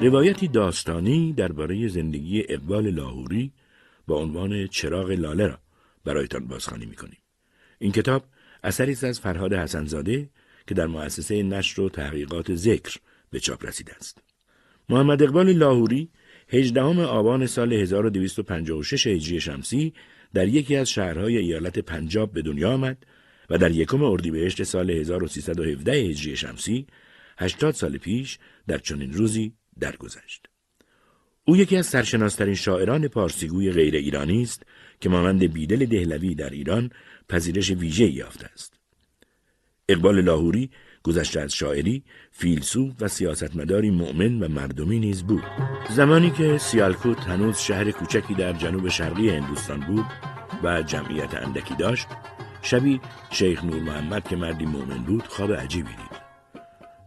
روایتی داستانی درباره زندگی اقبال لاهوری با عنوان چراغ لاله را برایتان بازخوانی می‌کنیم. این کتاب اثری از فرهاد حسنزاده که در مؤسسه نشر و تحقیقات ذکر به چاپ رسیده است. محمد اقبال لاهوری 18 آبان سال 1256 هجری شمسی در یکی از شهرهای ایالت پنجاب به دنیا آمد و در یکم اردیبهشت سال 1317 هجری شمسی 80 سال پیش در چنین روزی درگذشت. او یکی از سرشناسترین شاعران پارسیگوی غیر ایرانی است که مانند بیدل دهلوی در ایران پذیرش ویژه یافته است. اقبال لاهوری گذشته از شاعری، فیلسوف و سیاستمداری مؤمن و مردمی نیز بود. زمانی که سیالکوت هنوز شهر کوچکی در جنوب شرقی هندوستان بود و جمعیت اندکی داشت، شبی شیخ نور محمد که مردی مؤمن بود خواب عجیبی دید.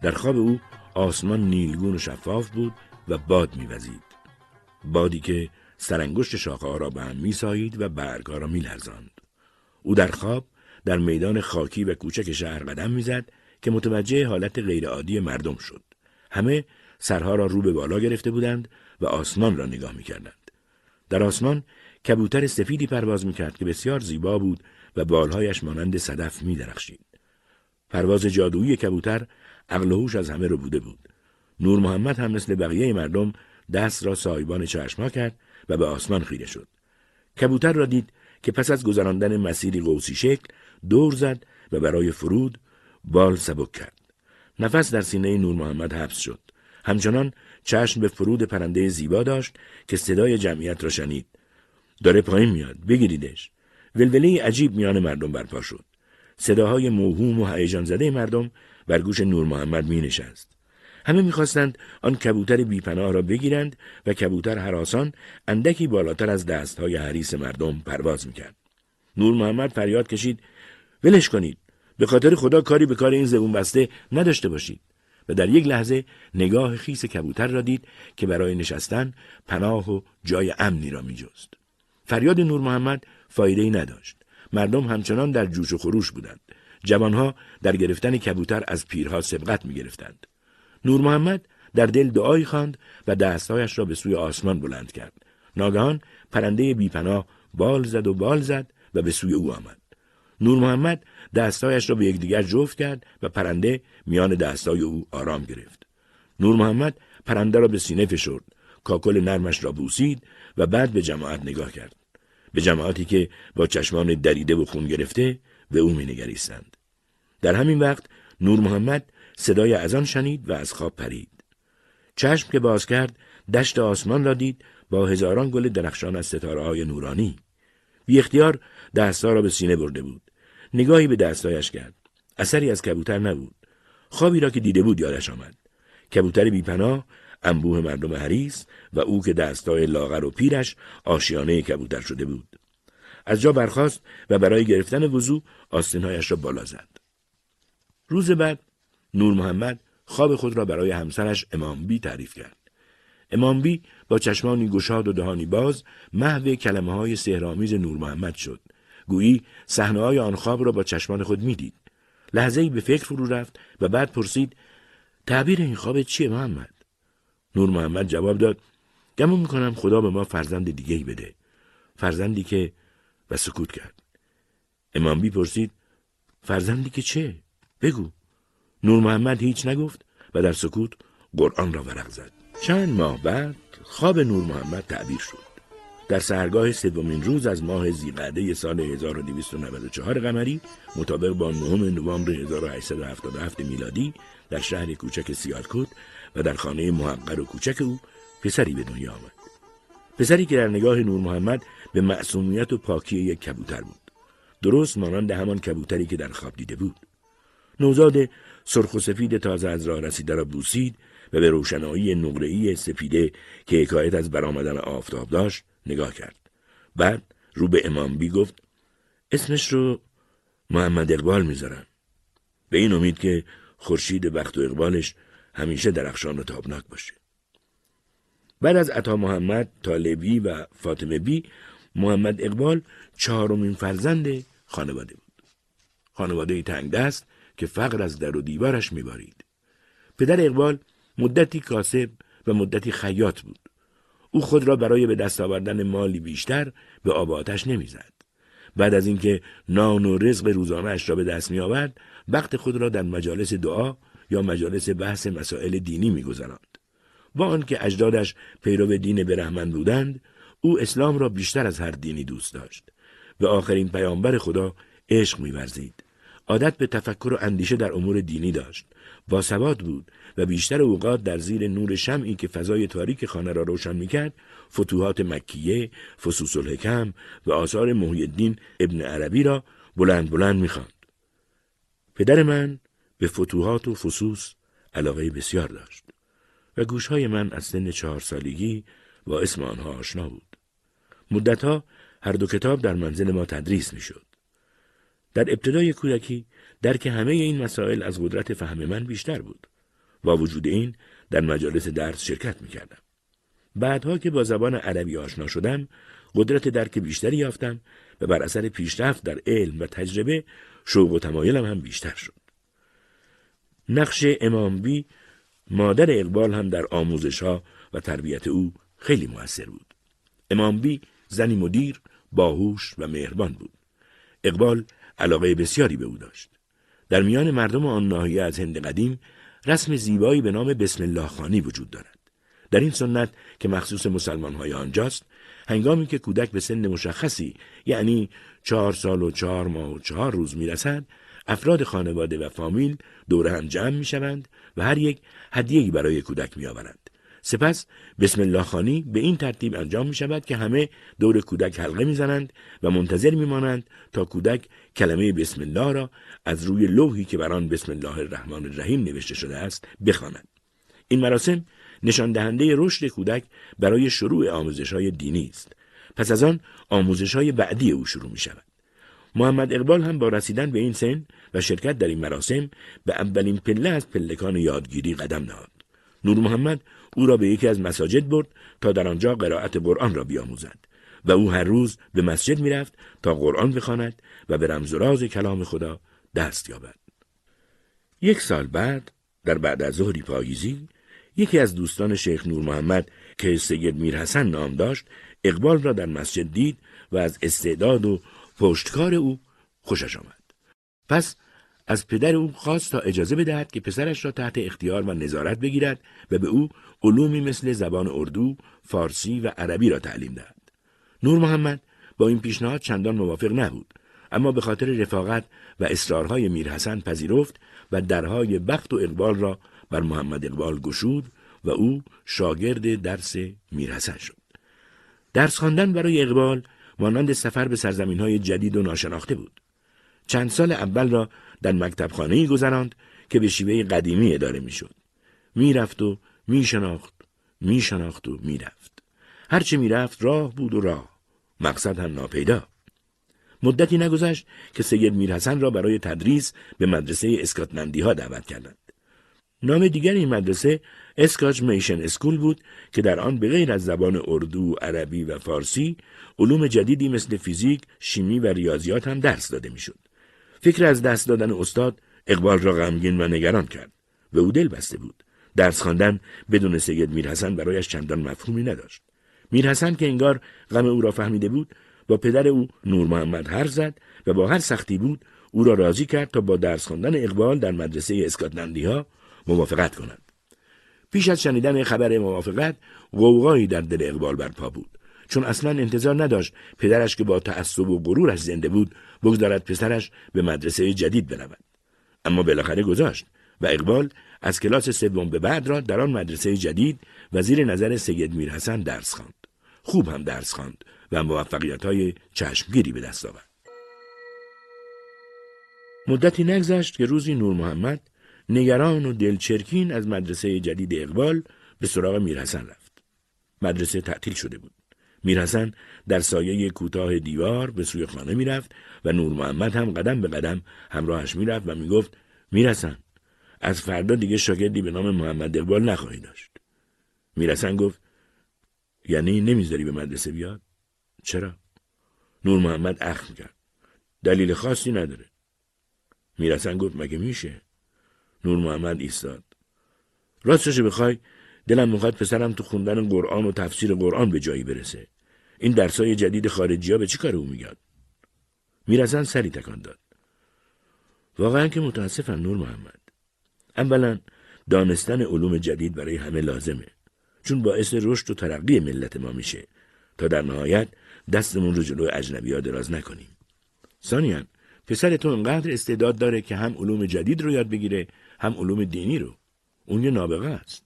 در خواب او آسمان نیلگون و شفاف بود و باد میوزید. بادی که سرانگشت شاخه را به هم میسایید و برگها را میلرزاند. او در خواب در میدان خاکی و کوچک شهر قدم می‌زد که متوجه حالت غیرعادی مردم شد. همه سرها را رو به بالا گرفته بودند و آسمان را نگاه می‌کردند. در آسمان کبوتر سفیدی پرواز می‌کرد که بسیار زیبا بود و بالهایش مانند صدف میدرخشید. پرواز جادویی کبوتر عقل هوش از همه رو بوده بود. نور محمد هم مثل بقیه مردم دست را سایبان چشما کرد و به آسمان خیره شد. کبوتر را دید که پس از گذراندن مسیری قوسی شکل دور زد و برای فرود بال سبک کرد. نفس در سینه نور محمد حبس شد. همچنان چشم به فرود پرنده زیبا داشت که صدای جمعیت را شنید. داره پایین میاد. بگیریدش. ولوله عجیب میان مردم برپا شد. صداهای موهوم و هیجان زده مردم بر گوش نور محمد می نشست. همه می‌خواستند آن کبوتر بیپناه را بگیرند و کبوتر حراسان اندکی بالاتر از دستهای حریس مردم پرواز می‌کرد. نور محمد فریاد کشید ولش کنید به خاطر خدا کاری به کار این زبون بسته نداشته باشید و در یک لحظه نگاه خیس کبوتر را دید که برای نشستن پناه و جای امنی را میجست. فریاد نور محمد فایده ای نداشت. مردم همچنان در جوش و خروش بودند. جوانها در گرفتن کبوتر از پیرها سبقت می گرفتند. نور محمد در دل دعایی خواند و دستهایش را به سوی آسمان بلند کرد. ناگهان پرنده بیپناه بال زد و بال زد و به سوی او آمد. نور محمد دستایش را به یکدیگر جفت کرد و پرنده میان دستای او آرام گرفت. نور محمد پرنده را به سینه فشرد، کاکل نرمش را بوسید و بعد به جماعت نگاه کرد. به جماعتی که با چشمان دریده و خون گرفته به او مینگریستند. در همین وقت نور محمد صدای اذان شنید و از خواب پرید. چشم که باز کرد دشت آسمان را دید با هزاران گل درخشان از ستاره های نورانی. بی اختیار دستها را به سینه برده بود. نگاهی به دستایش کرد. اثری از کبوتر نبود. خوابی را که دیده بود یادش آمد. کبوتر بیپناه انبوه مردم حریس و او که دستای لاغر و پیرش آشیانه کبوتر شده بود. از جا برخاست و برای گرفتن وضوع آستینهایش را بالا زد. روز بعد نور محمد خواب خود را برای همسرش امام بی تعریف کرد. امام بی با چشمانی گشاد و دهانی باز محو کلمه های سهرامیز نور محمد شد. گویی صحنه های آن خواب را با چشمان خود می‌دید. لحظه ای به فکر فرو رفت و بعد پرسید تعبیر این خواب چیه محمد؟ نور محمد جواب داد گمون می‌کنم خدا به ما فرزند دیگه ای بده. فرزندی که و سکوت کرد. امام بی پرسید فرزندی که چه؟ بگو. نور محمد هیچ نگفت و در سکوت قرآن را ورق زد. چند ماه بعد خواب نور محمد تعبیر شد. در سهرگاه سومین روز از ماه زیقعده سال 1294 قمری مطابق با 9 نوامبر 1877 میلادی در شهر کوچک سیالکوت و در خانه محقر و کوچک او پسری به دنیا آمد. پسری که در نگاه نور محمد به معصومیت و پاکی یک کبوتر بود. درست مانند همان کبوتری که در خواب دیده بود. نوزاد سرخ و سفید تازه از راه رسیده را بوسید و به روشنایی نقره‌ای سپیده که حکایت از برآمدن آفتاب داشت نگاه کرد. بعد رو به امام بی گفت اسمش رو محمد اقبال می‌ذارن. به این امید که خورشید بخت و اقبالش همیشه درخشان و تابناک باشه. بعد از عطا محمد، طالبی و فاطمه بی، محمد اقبال چهارمین فرزند خانواده بود. خانواده تنگ دست که فقر از در و دیوارش میبارید. پدر اقبال مدتی کاسب و مدتی خیاط بود. او خود را برای به دست آوردن مالی بیشتر به آب آتش نمی‌زد. بعد از اینکه نان و رزق روزانه را به دست می آورد، وقت خود را در مجالس دعا یا مجالس بحث مسائل دینی میگذراند. با آنکه اجدادش پیرو دین برهمن بودند، او اسلام را بیشتر از هر دینی دوست داشت. به آخرین پیامبر خدا عشق میورزید. عادت به تفکر و اندیشه در امور دینی داشت. با سواد بود و بیشتر اوقات در زیر نور شمعی که فضای تاریک خانه را روشن می‌کرد فتوحات مکیه، فسوس الحکم و آثار محی الدین ابن عربی را بلند بلند می‌خواند. پدر من به فتوحات و فسوس علاقه بسیار داشت و گوشهای من از سن چهار سالگی با اسم آنها آشنا بود. مدتها هر دو کتاب در منزل ما تدریس می‌شد. در ابتدای کودکی درک همه این مسائل از قدرت فهم من بیشتر بود. با وجود این در مجالس درس شرکت می کردم. بعدها که با زبان عربی آشنا شدم قدرت درک بیشتری یافتم و بر اثر پیشرفت در علم و تجربه شوق و تمایلم هم بیشتر شد. نقش امام بی مادر اقبال هم در آموزش ها و تربیت او خیلی موثر بود. امام بی زنی مدیر، باهوش و مهربان بود. اقبال علاقه بسیاری به او داشت. در میان مردم آن ناحیه از هند قدیم رسم زیبایی به نام بسم الله خانی وجود دارد. در این سنت که مخصوص مسلمان های آنجاست هنگامی که کودک به سن مشخصی یعنی چهار سال و چهار ماه و چهار روز می‌رسد افراد خانواده و فامیل دور هم جمع می شوند و هر یک هدیه‌ای برای کودک می آورند. سپس بسم الله خانی به این ترتیب انجام می شود که همه دور کودک حلقه می زنند و منتظر می مانند تا کودک کلمه بسم الله را از روی لوحی که بر آن بسم الله الرحمن الرحیم نوشته شده است بخواند. این مراسم نشان دهنده رشد کودک برای شروع آموزش های دینی است. پس از آن آموزش های بعدی او شروع می شود. محمد اقبال هم با رسیدن به این سن و شرکت در این مراسم به اولین پله از پلکان یادگیری قدم نهاد. نور محمد او را به یکی از مساجد برد تا در آنجا قرائت قرآن را بیاموزد و او هر روز به مسجد می‌رفت تا قرآن بخواند و به رمز و راز کلام خدا دست یابد. یک سال بعد در بعد از ظهری پاییزی یکی از دوستان شیخ نور محمد که سید میرحسن نام داشت اقبال را در مسجد دید و از استعداد و پشتکار او خوشش آمد. پس از پدر او خواست تا اجازه بدهد که پسرش را تحت اختیار و نظارت بگیرد و به او علومی مثل زبان اردو، فارسی و عربی را تعلیم دهد. نور محمد با این پیشنهاد چندان موافق نبود اما به خاطر رفاقت و اصرارهای میرحسن پذیرفت و درهای بخت و اقبال را بر محمد اقبال گشود و او شاگرد درس میرحسن شد. درس خواندن برای اقبال مانند سفر به سرزمین های جدید و ناشناخته بود. چند سال اول را در مکتبخانه گذراند که به شیوه قدیمی اداره می‌شد. می‌رفت و میشناخت، میشناخت و می‌رفت. هرچه می‌رفت راه بود و راه. مقصد هم ناپیدا. مدتی نگذشت که سید میرحسن را برای تدریس به مدرسه اسکاتلندی ها دعوت کردند. نام دیگر این مدرسه اسکاچ میشن اسکول بود که در آن به غیر از زبان اردو، عربی و فارسی علوم جدیدی مثل فیزیک، شیمی و ریاضیات هم درس داده می‌شد. فکر از دست دادن استاد اقبال را غمگین و نگران کرد. به او دل بسته بود. درس خواندن بدون سید میرحسن برایش چندان مفهومی نداشت. میرحسن که انگار غم او را فهمیده بود با پدر او نور محمد حرف زد و با هر سختی بود او را راضی کرد تا با درس خواندن اقبال در مدرسه اسکاتلندی ها موافقت کند. پیش از شنیدن خبر موافقت غوغایی در دل اقبال برپا بود. چون اصلا انتظار نداشت پدرش که با تعصب و غرورش زنده بود بگذارد پسرش به مدرسه جدید برود. اما بالاخره گذاشت و اقبال از کلاس سوم به بعد را در آن مدرسه جدید و زیر نظر سید میرحسن درس خواند. خوب هم درس خواند و موفقیت های چشمگیری به دست آورد مدتی نگذشت که روزی نور محمد نگران و دلچرکین از مدرسه جدید اقبال به سراغ میرحسن رفت. مدرسه تعطیل شده بود. میرحسن در سایه کوتاه دیوار به سوی خانه می‌رفت و نور محمد هم قدم به قدم همراهش می‌رفت و می‌گفت می‌رسن از فردا دیگه شاگردی به نام محمد اقبال نخواهی داشت. می‌رسن گفت یعنی نمی‌ذاری به مدرسه بیاد؟ چرا؟ نور محمد اخم کرد. دلیل خاصی نداره. می‌رسن گفت مگه میشه؟ نور محمد ایستاد. راستش بخوای دلم می‌خواد پسرم تو خوندن قرآن و تفسیر قرآن به جایی برسه این درسای جدید خارجی ها به چی کار او میگن می‌رسن سری تکان داد واقعا که متاسفم نور محمد اولا دانستن علوم جدید برای همه لازمه چون باعث رشد و ترقی ملت ما میشه. تا در نهایت دستمون رو جلو اجنبی ها دراز نکنیم. ثانیا پسر تو انقدر استعداد داره که هم علوم جدید رو یاد بگیره هم علوم دینی رو. اون یه نابغه است.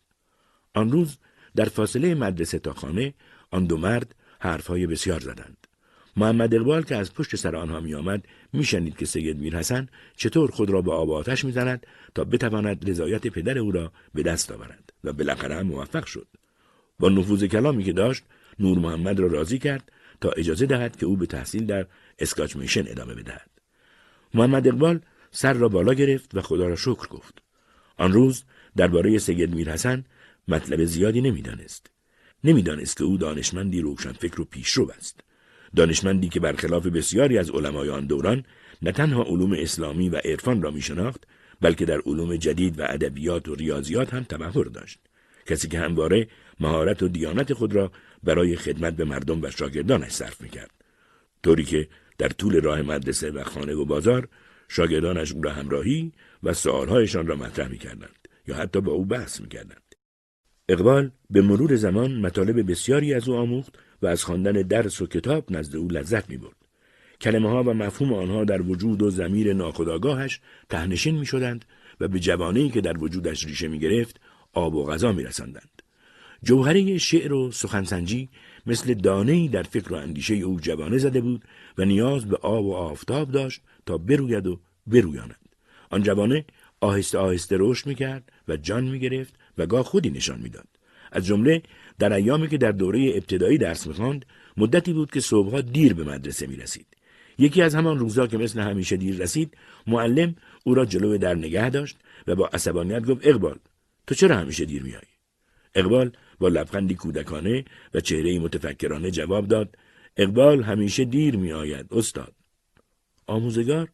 آن روز در فاصله مدرسه تا خانه آن دو مرد حرفهای بسیار زدند. محمد اقبال که از پشت سر آنها می آمد می شنید که سید میر حسن چطور خود را به آب آتش می زند تا بتواند رضایت پدر او را به دست آورد و بالاخره هم موفق شد. با نفوذ کلامی که داشت نور محمد را راضی کرد تا اجازه دهد که او به تحصیل در اسکاچ میشن ادامه بدهد. محمد اقبال سر را بالا گرفت و خدا را شکر گفت. آن روز درباره سید میر حسن مطلب زیادی نمی‌دانست. نمی‌دانست که او دانشمندی روشنفکر و پیشرو است. دانشمندی که برخلاف بسیاری از علمای آن دوران نه تنها علوم اسلامی و عرفان را می شناخت بلکه در علوم جدید و ادبیات و ریاضیات هم تبهر داشت کسی که همواره مهارت و دیانت خود را برای خدمت به مردم و شاگردانش صرف می‌کرد طوری که در طول راه مدرسه و خانه و بازار شاگردانش او را همراهی و سوالهایشان را مطرح می‌کردند یا حتی با او بحث می‌کردند اقبال به مرور زمان مطالب بسیاری از او آموخت و از خواندن درس و کتاب نزد او لذت می برد. کلمه ها و مفهوم آنها در وجود و زمیر ناخداگاهش تهنشین می شدند و به جوانهی که در وجودش ریشه می گرفت آب و غذا می رسندند. جوهره شعر و سخنسنجی مثل دانهی در فکر و اندیشه او جوانه زده بود و نیاز به آب و آفتاب داشت تا بروید و برویاند. آن جوانه آهسته آهسته رشد می کرد و جان می گرفت و گاه خودی نشان می‌داد. از جمله در ایامی که در دوره ابتدایی درس می‌خواند مدتی بود که صبحها دیر به مدرسه می رسید. یکی از همان روزها که مثل همیشه دیر رسید معلم او را جلو در نگه داشت و با عصبانیت گفت اقبال تو چرا همیشه دیر میایی اقبال با لبخندی کودکانه و چهره متفکرانه جواب داد اقبال همیشه دیر میآید استاد. آموزگار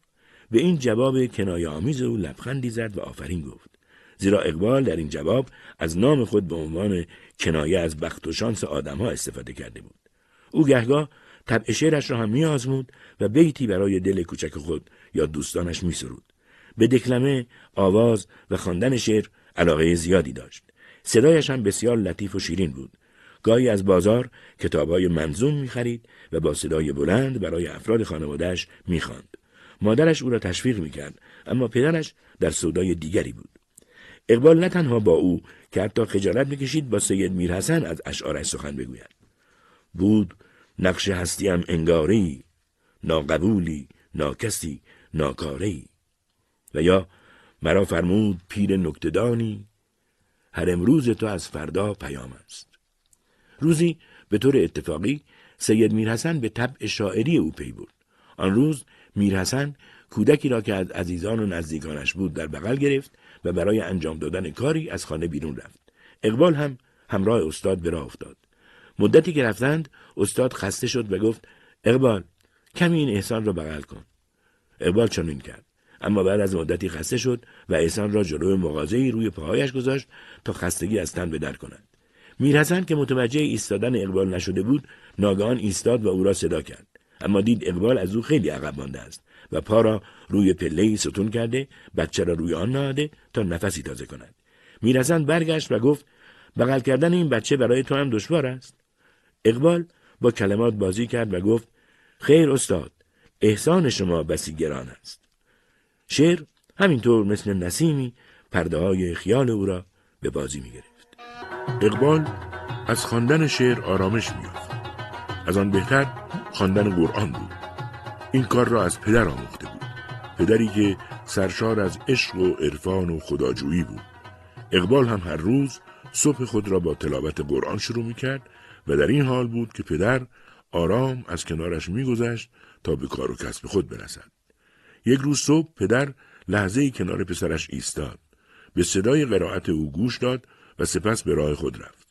به این جواب کنایه آمیز او لبخندی زد و آفرین گفت. زیرا اقبال در این جواب از نام خود به عنوان کنایه از بخت و شانس آدمها استفاده کرده بود. او گهگاه طبع شعرش را هم میآزمود و بیتی برای دل کوچک خود یا دوستانش میسرود. به دکلمه آواز و خواندن شعر علاقه زیادی داشت. صدایش هم بسیار لطیف و شیرین بود. گاهی از بازار کتابهای منظوم می‌خرید و با صدای بلند برای افراد خانوادهش می‌خواند. مادرش او را تشویق می‌کرد اما پدرش در سودای دیگری بود. اقبال نه تنها با او که حتی خجالت می‌کشید با سید میرحسن از اشعارش سخن بگوید. بود نقش هستیم انگاری ناقبولی ناکسی ناکاری. و یا مرا فرمود پیر نکتدانی هر امروز تو از فردا پیام است روزی به طور اتفاقی سید میرحسن به طبع شاعری او پی برد آن روز میرحسن کودکی را که از عزیزان و نزدیکانش بود در بغل گرفت و برای انجام دادن کاری از خانه بیرون رفت. اقبال هم همراه استاد به راه افتاد. مدتی که رفتند استاد خسته شد و گفت اقبال کمی این احسان را بغل کن. اقبال چنین کرد. اما بعد از مدتی خسته شد و احسان را جلوی مغازه‌ای روی پاهایش گذاشت تا خستگی از تن به در کند. میرحسن که متوجه ایستادن اقبال نشده بود ناگهان ایستاد و او را صدا کرد. اما دید اقبال از او خیلی عقب مانده است و پا را روی پله ستون کرده بچه را روی آن نهاده تا نفسی تازه کند. میرزن برگشت و گفت بغل کردن این بچه برای تو هم دشوار است. اقبال با کلمات بازی کرد و گفت خیر استاد احسان شما بسی گران است. شعر همینطور مثل نسیمی پرده های خیال او را به بازی می گرفت. اقبال از خواندن شعر آرامش میافت از آن بهتر خواندن قرآن بود. این کار را از پدر آموخته بود. پدری که سرشار از عشق و عرفان و خداجویی بود. اقبال هم هر روز صبح خود را با تلاوت قرآن شروع می کرد و در این حال بود که پدر آرام از کنارش میگذشت تا به کار و کسب خود برسد. یک روز صبح پدر لحظه ای کنار پسرش ایستاد به صدای قرائت او گوش داد و سپس به راه خود رفت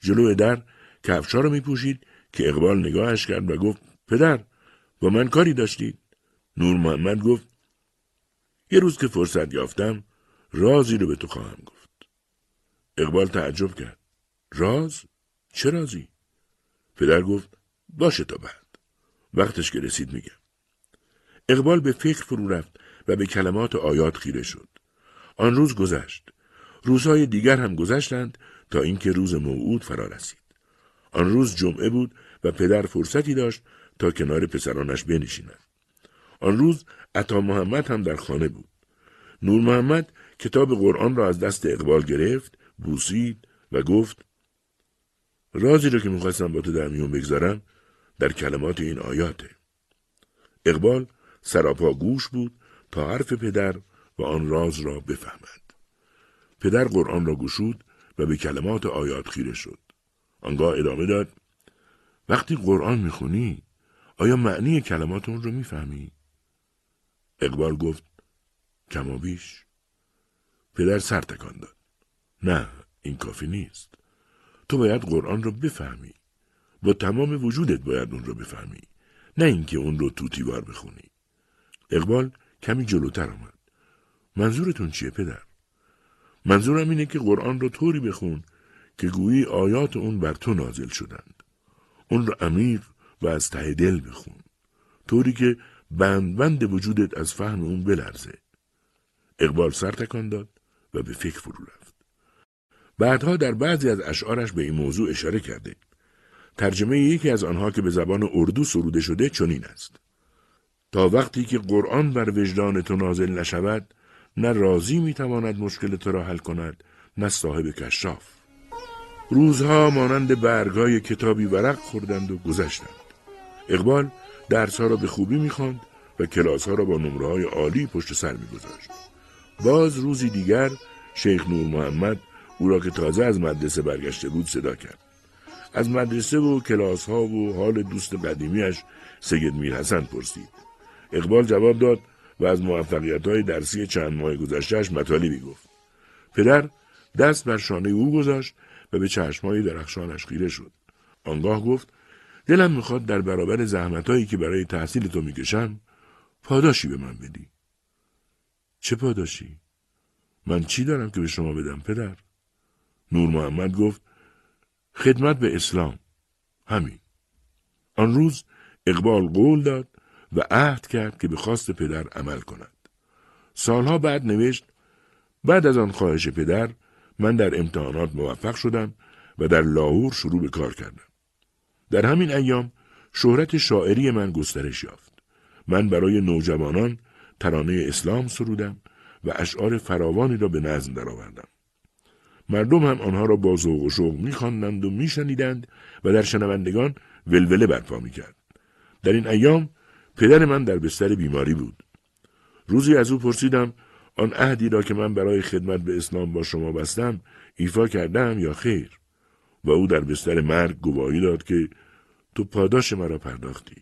جلو در کفشا را می پوشید که اقبال نگاهش کرد و گفت پدر با من کاری داشتید نور محمد گفت یه روز که فرصت یافتم رازی رو به تو خواهم گفت اقبال تعجب کرد راز؟ چه رازی؟ پدر گفت باشه تا بعد. وقتش که رسید میگم. اقبال به فکر فرو رفت و به کلمات آیات خیره شد. آن روز گذشت. روزهای دیگر هم گذشتند تا اینکه روز موعود فرا رسید. آن روز جمعه بود و پدر فرصتی داشت تا کنار پسرانش بنشیند. آن روز عطا محمد هم در خانه بود. نور محمد کتاب قرآن را از دست اقبال گرفت، بوسید و گفت رازی را که می‌خواستم با تو در میون بگذارم در کلمات این آیاته. اقبال سراپا گوش بود تا حرف پدر و آن راز را بفهمد. پدر قرآن را گشود و به کلمات آیات خیره شد. آنگاه ادامه داد وقتی قرآن می‌خونی آیا معنی کلمات اون رو می‌فهمی؟ اقبال گفت کما بیش پدر سر تکان داد نه این کافی نیست تو باید قرآن رو بفهمی با تمام وجودت باید اون رو بفهمی نه اینکه اون رو توتیوار بخونی اقبال کمی جلوتر آمد. منظورتون چیه پدر؟ منظورم اینه که قرآن رو طوری بخون که گویی آیات اون بر تو نازل شدند. اون رو عمیق و از ته دل بخون. طوری که بند بند وجودت از فهم اون بلرزه. اقبال سر تکان داد و به فکر فرو رفت. بعدها در بعضی از اشعارش به این موضوع اشاره کرده. ترجمه یکی از آنها که به زبان اردو سروده شده چنین است. تا وقتی که قرآن بر وجدان تو نازل نشود نه راضی می‌تواند مشکل تو را حل کند نه صاحب کشاف. روزها مانند برگای کتابی ورق خوردند و گذشتند. اقبال درسها را به خوبی می‌خواند و کلاسها را با نمره های عالی پشت سر میگذاشت. باز روزی دیگر شیخ نور محمد او را که تازه از مدرسه برگشته بود صدا کرد. از مدرسه و کلاس ها و حال دوست قدیمیش سید میر حسن پرسید. اقبال جواب داد و از موفقیت های درسی چند ماه گذشتهش مطالبی گفت. پدر دست بر شانه او گذاشت و به چشمهای درخشانش خیره شد. آنگاه گفت دلم می‌خواد در برابر زحمتهایی که برای تحصیل تو می‌کشم پاداشی به من بدی. چه پاداشی؟ من چی دارم که به شما بدم پدر؟ نور محمد گفت خدمت به اسلام. همین. آن روز اقبال قول داد و عهد کرد که به خواست پدر عمل کند. سالها بعد نوشت بعد از آن خواهش پدر من در امتحانات موفق شدم و در لاهور شروع به کار کردم. در همین ایام شهرت شاعری من گسترش یافت. من برای نوجوانان ترانه اسلام سرودم و اشعار فراوانی را به نظم درآوردم. مردم هم آنها را با ذوق و شوق میخواندند و میشنیدند و در شنوندگان ولوله برپا می‌کرد. در این ایام پدر من در بستر بیماری بود. روزی از او پرسیدم آن عهدی را که من برای خدمت به اسلام با شما بستم ایفا کردم یا خیر؟ و او در بستر مرگ گواهی داد که تو پاداش مرا پرداختی.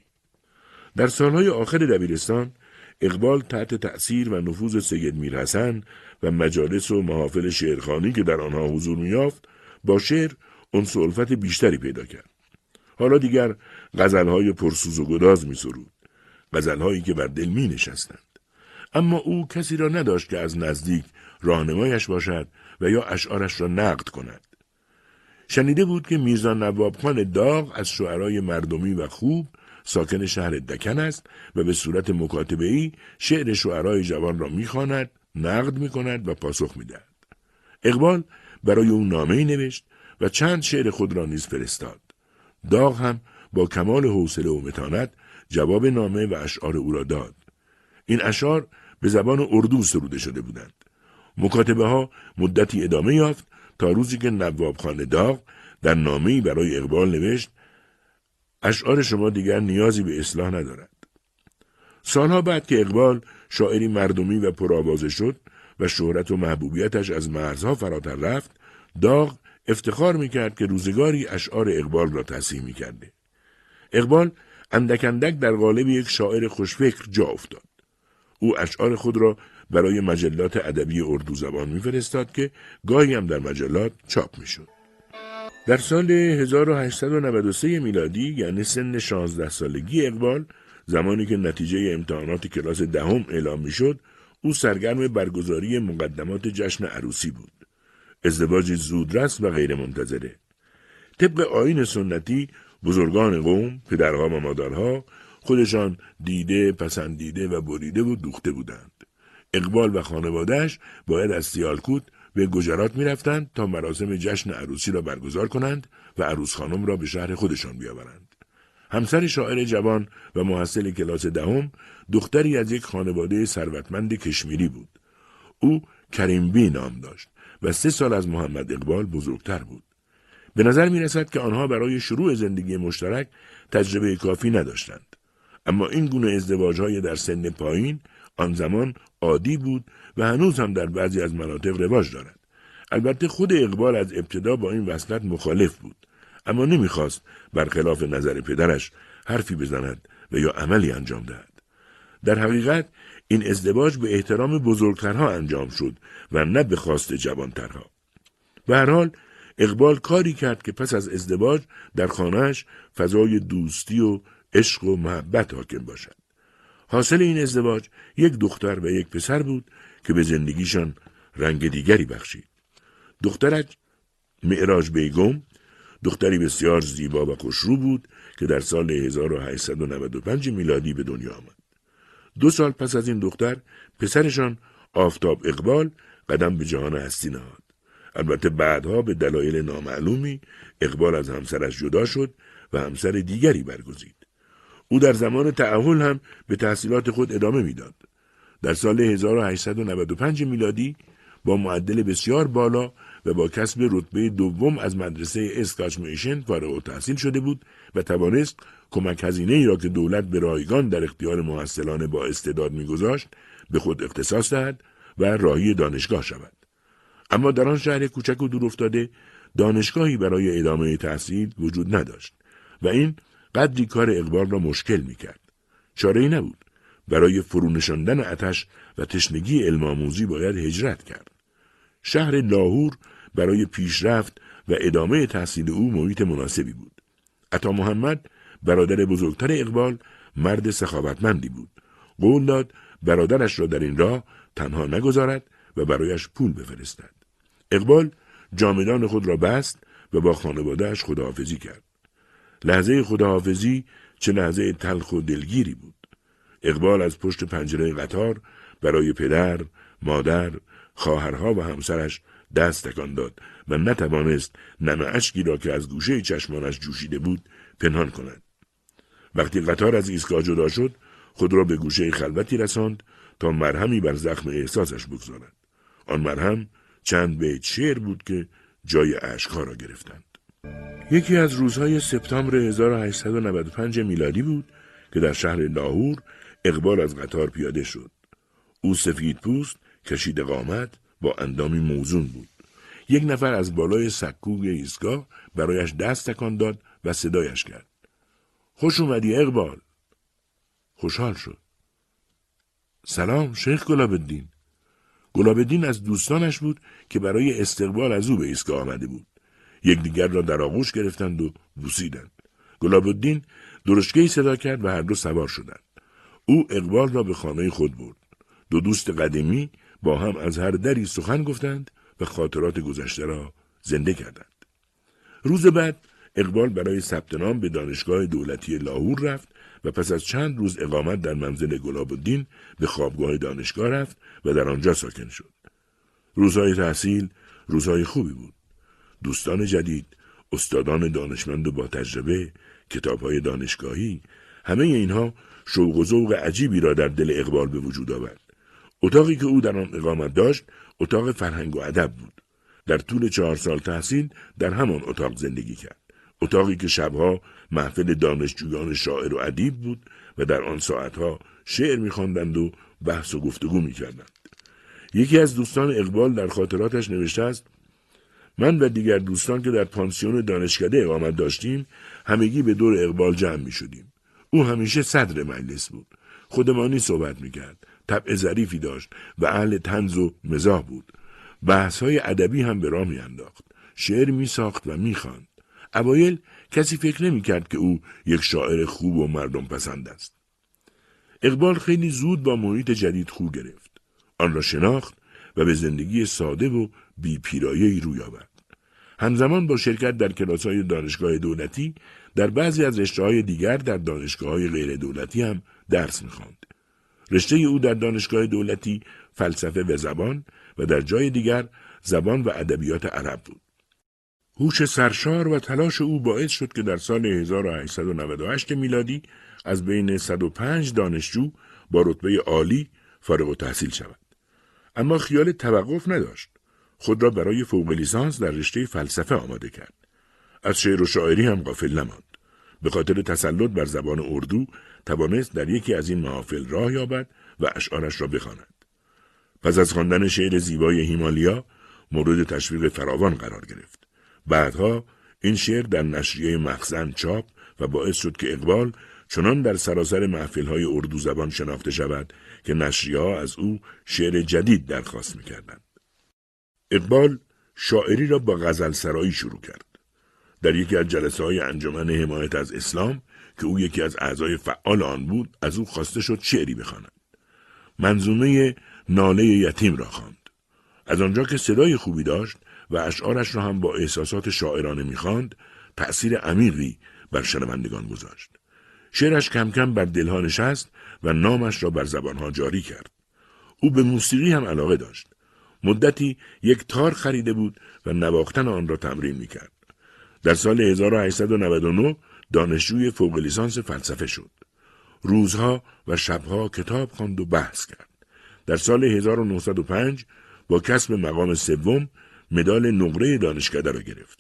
در سالهای آخر دبیرستان اقبال تحت تأثیر و نفوذ سید میرحسن و مجالس و محافل شعرخانی که در آنها حضور میافت با شعر انس الفت بیشتری پیدا کرد. حالا دیگر غزلهای پرسوز و گداز می سرود. غزلهایی که بر دل می نشستند. اما او کسی را نداشت که از نزدیک راهنمایش باشد و یا اشعارش را نقد کند. شنیده بود که میرزا نوابخان داغ از شعرای مردمی و خوب ساکن شهر دکن است و به صورت مکاتبه ای شعر شعرای جوان را می‌خواند، نقد می کند و پاسخ می‌دهد. اقبال برای او نامه نوشت و چند شعر خود را نیز فرستاد. داغ هم با کمال حوصله و متانت جواب نامه و اشعار او را داد. این اشعار به زبان اردو سروده شده بودند. مکاتبه ها مدتی ادامه یافت تا روزی که نواب خان داغ در نامه‌ای برای اقبال نوشت اشعار شما دیگر نیازی به اصلاح ندارد. سالها بعد که اقبال شاعری مردمی و پرآوازه شد و شهرت و محبوبیتش از مرزها فراتر رفت، داغ افتخار می‌کرد که روزگاری اشعار اقبال را تصحیح می‌کرده. اقبال اندک اندک در قالب یک شاعر خوشفکر جا افتاد. او اشعار خود را برای مجلات ادبی اردو زبان میفرستاد که گاهی هم در مجلات چاپ می‌شد. در سال 1893 میلادی یعنی سن 16 سالگی اقبال زمانی که نتیجه امتحانات کلاس دهم اعلام می‌شد او سرگرم برگزاری مقدمات جشن عروسی بود ازدواجی زودرس و غیرمنتظره طبق آین سنتی بزرگان قوم پدرها و مادرها خودشان دیده پسندیده و بریده و دوخته بودند اقبال و خانوادهش باید از سیالکوت به گجرات می‌رفتند تا مراسم جشن عروسی را برگزار کنند و عروس خانم را به شهر خودشان بیاورند. همسر شاعر جوان و محصل کلاس دهم دختری از یک خانواده ثروتمند کشمیری بود. او کریمبی نام داشت و سه سال از محمد اقبال بزرگتر بود. به نظر می رسد که آنها برای شروع زندگی مشترک تجربه کافی نداشتند. اما این گونه ازدواج های در سن پایین آن زمان عادی بود و هنوز هم در بعضی از مناطق رواج دارد. البته خود اقبال از ابتدا با این وصلت مخالف بود. اما نمی‌خواست برخلاف نظر پدرش حرفی بزند و یا عملی انجام دهد. در حقیقت این ازدواج به احترام بزرگترها انجام شد و نه به خواست جوانترها. به هر حال اقبال کاری کرد که پس از ازدواج در خانهش فضای دوستی و عشق و محبت حاکم باشد. حاصل این ازدواج یک دختر و یک پسر بود که به زندگیشان رنگ دیگری بخشید. دخترش معراج بیگم دختری بسیار زیبا و خوشرو بود که در سال 1895 میلادی به دنیا آمد. دو سال پس از این دختر پسرشان آفتاب اقبال قدم به جهان هستی نهاد. البته بعدها به دلایل نامعلومی اقبال از همسرش جدا شد و همسر دیگری برگزید. او در زمان تعهل هم به تحصیلات خود ادامه می‌داد. در سال 1895 میلادی با معدل بسیار بالا و با کسب رتبه دوم از مدرسه اسکاچمیشن فارغ التحصیل شده بود و توانست کمک هزینه ای را که دولت به رایگان در اختیار محصلان با استعداد میگذاشت به خود اختصاص دهد و راهی دانشگاه شود اما در آن شهر کوچک و دور افتاده دانشگاهی برای ادامه تحصیل وجود نداشت و این قدری کار اقبال را مشکل می‌کرد چاره ای نبود برای فرونشاندن اتش و تشنگی علم آموزی باید هجرت کرد شهر لاهور برای پیشرفت و ادامه تحصیل او محیط مناسبی بود. عطا محمد برادر بزرگتر اقبال مرد سخاوتمندی بود. قول داد برادرش را در این راه تنها نگذارد و برایش پول بفرستد. اقبال جامدان خود را بست و با خانوادهش خداحافظی کرد. لحظه خداحافظی چه لحظه تلخ و دلگیری بود. اقبال از پشت پنجره قطار برای پدر، مادر، خواهرها و همسرش دست تکان داد و نتوانست نم اشکی را که از گوشه چشمانش جوشیده بود پنهان کند. وقتی قطار از ایستگاه جدا شد خود را به گوشه خلوتی رساند تا مرهمی بر زخم احساسش بگذارد. آن مرهم چند بیت شعر بود که جای اشکها را گرفتند. یکی از روزهای سپتامبر 1895 میلادی بود که در شهر لاهور اقبال از قطار پیاده شد. او سفید پوست، کشید قامت، با اندامی موزون بود. یک نفر از بالای سکوی ایستگاه برایش دست تکان داد و صدایش کرد. خوش اومدی اقبال. خوشحال شد. سلام شیخ گلابدین. گلابدین از دوستانش بود که برای استقبال از او به ایستگاه آمده بود. یکدیگر را در آغوش گرفتند و بوسیدند. گلابدین درشکهای صدا کرد و هر دو سوار شدند. او اقبال را به خانه خود برد. دو دوست قدیمی با هم از هر دری سخن گفتند و خاطرات گذشته را زنده کردند. روز بعد اقبال برای ثبت نام به دانشگاه دولتی لاهور رفت و پس از چند روز اقامت در منزل گلاب الدین به خوابگاه دانشگاه رفت و در آنجا ساکن شد. روزهای تحصیل روزهای خوبی بود. دوستان جدید، استادان دانشمند و با تجربه، کتابهای دانشگاهی، همه اینها شوق و ذوق عجیبی را در دل اقبال به وجود آورد. اتاقی که او در آن اقامت داشت اتاق فرهنگ و ادب بود در طول چهار سال تحصیل در همان اتاق زندگی کرد اتاقی که شبها محفل دانشجویان شاعر و ادیب بود و در آن ساعتها شعر میخواندند و بحث و گفتگو می‌کردند یکی از دوستان اقبال در خاطراتش نوشته است من و دیگر دوستان که در پانسیون دانشکده اقامت داشتیم همگی به دور اقبال جمع می شدیم. او همیشه صدر مجلس بود. خودمانی صحبت می کرد. طبع ظریفی داشت و اهل تنز و مزاح بود بحث های ادبی هم به راه میانداخت شعر می ساخت و می. اوایل کسی فکر نمی کرد که او یک شاعر خوب و مردم پسند است. اقبال خیلی زود با محیط جدید خو گرفت. آن را شناخت و به زندگی ساده و بی پیرایهی روی آورد. همزمان با شرکت در کلاس های دانشگاه دولتی در بعضی از رشته های دیگر در دانشگاه های غیر دولتی هم درس می‌خواند. رشته او در دانشگاه دولتی فلسفه و زبان و در جای دیگر زبان و ادبیات عرب بود. هوش سرشار و تلاش او باعث شد که در سال 1898 میلادی از بین 105 دانشجو با رتبه عالی فارغ و تحصیل شود. اما خیال توقف نداشت. خود را برای فوق لیسانس در رشته فلسفه آماده کرد. از شعر و شاعری هم غافل نماند. به خاطر تسلط بر زبان اردو توانست در یکی از این محافل راه یابد و اشعارش را بخواند. پس از خواندن شعر زیبای هیمالیا مورد تشویق فراوان قرار گرفت. بعدها این شعر در نشریه مخزن چاپ و باعث شد که اقبال چنان در سراسر محفل های اردو زبان شناخته شود که نشریه ها از او شعر جدید درخواست می‌کردند. اقبال شاعری را با غزل سرایی شروع کرد. در یکی از جلسه های انجمن حمایت از اسلام که او یکی از اعضای فعال آن بود از او خواسته شد شعری بخواند. منظومه ناله یتیم را خواند. از آنجا که صدای خوبی داشت و اشعارش را هم با احساسات شاعرانه می‌خواند تأثیر عمیقی بر شنوندگان گذاشت. شعرش کم کم بر دلها نشست و نامش را بر زبانها جاری کرد. او به موسیقی هم علاقه داشت. مدتی یک تار خریده بود و نواختن آن را تمرین می‌کرد. در سال 1899 دانشجوی فوق لیسانس فلسفه شد. روزها و شبها کتاب خواند و بحث کرد. در سال 1905 با کسب مقام سوم مدال نقره دانشکده را گرفت.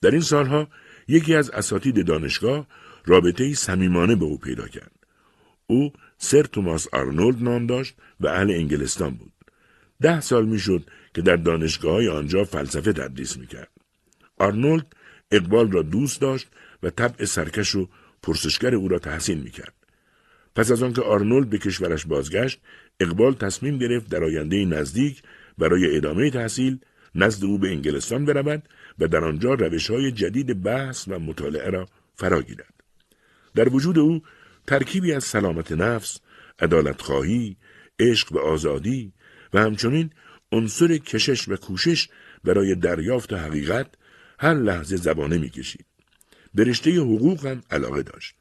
در این سالها یکی از اساتید دانشگاه رابطه صمیمانه به او پیدا کرد. او سر توماس آرنولد نام داشت و اهل انگلستان بود. ده سال می‌شد که در دانشگاه های آنجا فلسفه تدریس می‌کرد. آرنولد اقبال را دوست داشت و طبع سرکش و پرسشگر او را تحسین می‌کرد. پس از آنکه آرنولد به کشورش بازگشت، اقبال تصمیم گرفت در آینده نزدیک برای ادامه تحصیل نزد او به انگلستان برود و در آنجا روش های جدید بحث و مطالعه را فرا گیرد. در وجود او ترکیبی از سلامت نفس، عدالت خواهی، عشق و آزادی و همچنین عنصر کشش و کوشش برای دریافت حقیقت هر لحظه زبانه می‌کشید. به رشته حقوق هم علاقه داشت.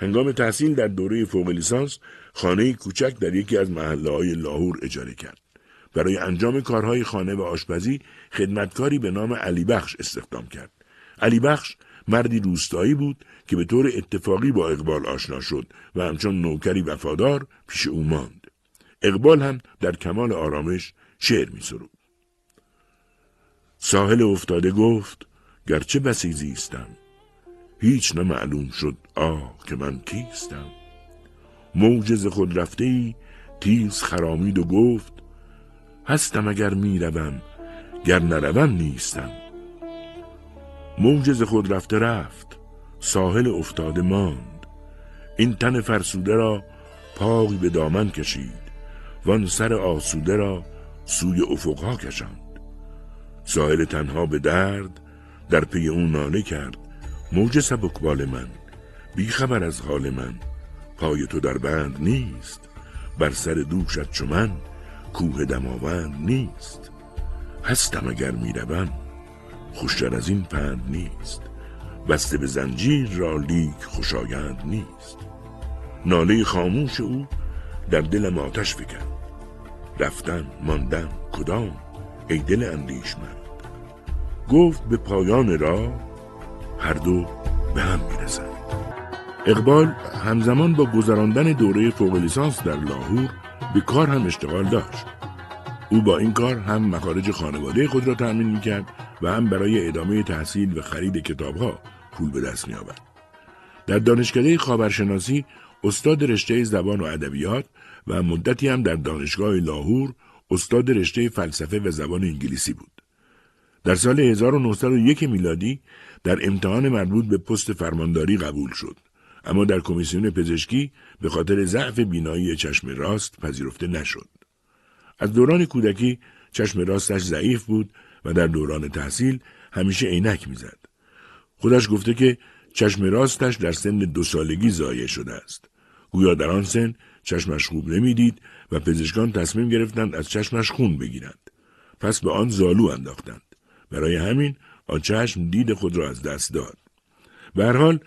هنگام تحصیل در دوره فوق لیسانس خانه کوچک در یکی از محله های لاهور اجاره کرد. برای انجام کارهای خانه و آشپزی خدمتکاری به نام علی بخش استخدام کرد. علی بخش مردی روستایی بود که به طور اتفاقی با اقبال آشنا شد و همچون نوکری وفادار پیش او ماند. اقبال هم در کمال آرامش شعر می سرود. ساحل افتاده گفت گرچه بسی زیستم هیچ نمعلوم شد آه که من کیستم موجز خود رفته ای تیز خرامید و گفت هستم اگر می‌روم گر نروم نیستم. موجز خود رفته رفت ساحل افتاده ماند. این تن فرسوده را پاقی به دامن کشید وان سر آسوده را سوی افقها کشاند. ساحل تنها به درد در پی اون ناله کرد. موج سبکبال من خبر از حال من. پای تو در بند نیست بر سر دوشت چو من. کوه دماوند نیست. هستم اگر می‌روم خوشتر از این پند نیست. بسته به زنجیر را لیک خوشایند نیست. ناله خاموش او در دلم آتش فکن رفتن ماندن کدام؟ ای دل اندیشمند. گفت به پایان را هر دو به هم می‌رسند. اقبال همزمان با گذراندن دوره فوق لیسانس در لاهور به کار هم اشتغال داشت. او با این کار هم مخارج خانواده خود را تأمین می‌کرد و هم برای ادامه تحصیل و خرید کتابها پول به دست میآورد. در دانشکده خاورشناسی استاد رشته زبان و ادبیات و مدتی هم در دانشگاه لاهور استاد رشته فلسفه و زبان انگلیسی بود. در سال 1901 میلادی در امتحان مربوط به پست فرمانداری قبول شد. اما در کمیسیون پزشکی به خاطر ضعف بینایی چشم راست پذیرفته نشد. از دوران کودکی چشم راستش ضعیف بود و در دوران تحصیل همیشه عینک می‌زد. خودش گفته که چشم راستش در سن دو سالگی ضایع شده است. گویا در آن سن چشمش خوب نمی‌دید و پزشکان تصمیم گرفتند از چشمش خون بگیرند. پس به آن زالو انداختند. برای همین آن چشم دید خود را از دست داد. به هر حال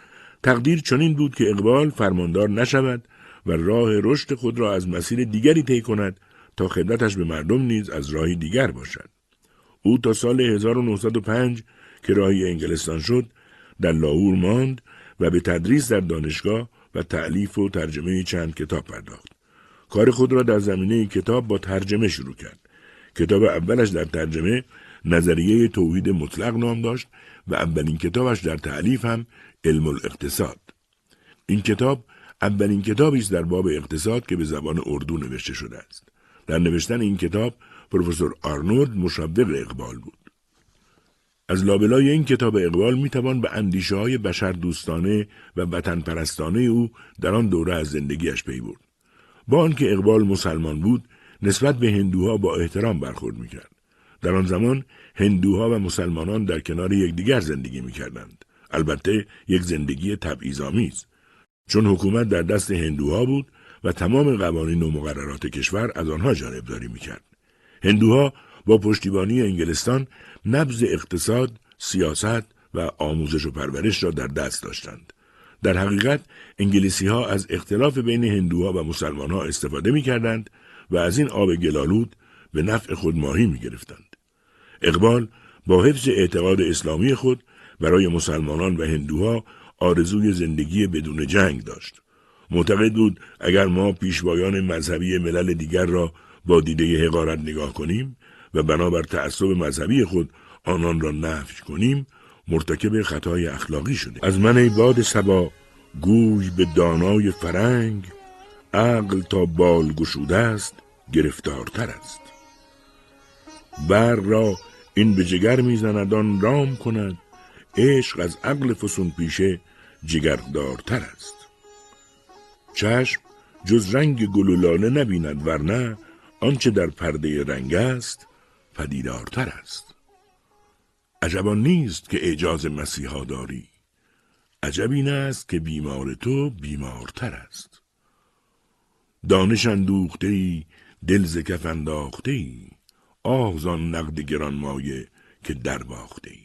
تقدیر چنین بود که اقبال فرماندار نشود و راه رشد خود را از مسیر دیگری طی کند تا خدمتش به مردم نیز از راهی دیگر باشد. او تا سال 1905 که راهی انگلستان شد در لاهور ماند و به تدریس در دانشگاه و تعلیف و ترجمه چند کتاب پرداخت. کار خود را در زمینه کتاب با ترجمه شروع کرد. کتاب اولش در ترجمه نظریه توحید مطلق نام داشت و اولین کتابش در تعلیف هم علم الاقتصاد. این کتاب اولین کتابی است در باب اقتصاد که به زبان اردو نوشته شده است. در نوشتن این کتاب پروفسور آرنولد مشوق اقبال بود. از لابلای این کتاب اقبال می توان به اندیشه های بشر دوستانه و وطن پرستانه او در آن دوره از زندگیش پی برد. با آنکه اقبال مسلمان بود، نسبت به هندوها با احترام برخورد می کرد. در آن زمان هندوها و مسلمانان در کنار یکدیگر زندگی می کردند. البته یک زندگی تبعیض‌آمیز چون حکومت در دست هندوها بود و تمام قوانین و مقررات کشور از آنها جانبداری می‌کرد. هندوها با پشتیبانی انگلستان نبز اقتصاد، سیاست و آموزش و پرورش را در دست داشتند. در حقیقت انگلیسی ها از اختلاف بین هندوها و مسلمان ها استفاده می کردند و از این آب گلالود به نفع خود ماهی می گرفتند. اقبال با حفظ اعتقاد اسلامی خود برای مسلمانان و هندوها آرزوی زندگی بدون جنگ داشت. معتقد بود اگر ما پیشوایان مذهبی ملل دیگر را با دیده حقارت نگاه کنیم و بنابر تعصب مذهبی خود آنان را نفی کنیم مرتکب خطای اخلاقی شده از من ای باد سبا گوی به دانای فرنگ عقل تا بال گشوده است گرفتارتر است برق را این به جگر می‌زند آن رام کند. عشق از عقل فسون پیشه جگردارتر است. چشم جز رنگ گلولانه نبیند ورنه آنچه در پرده رنگ است پدیدارتر است. عجبان نیست که اعجاز مسیحا داری. عجب این است که بیمار تو بیمارتر است. دانش اندوخته ای دل ز کف انداخته ای نقد گران مایه که در باخته ای.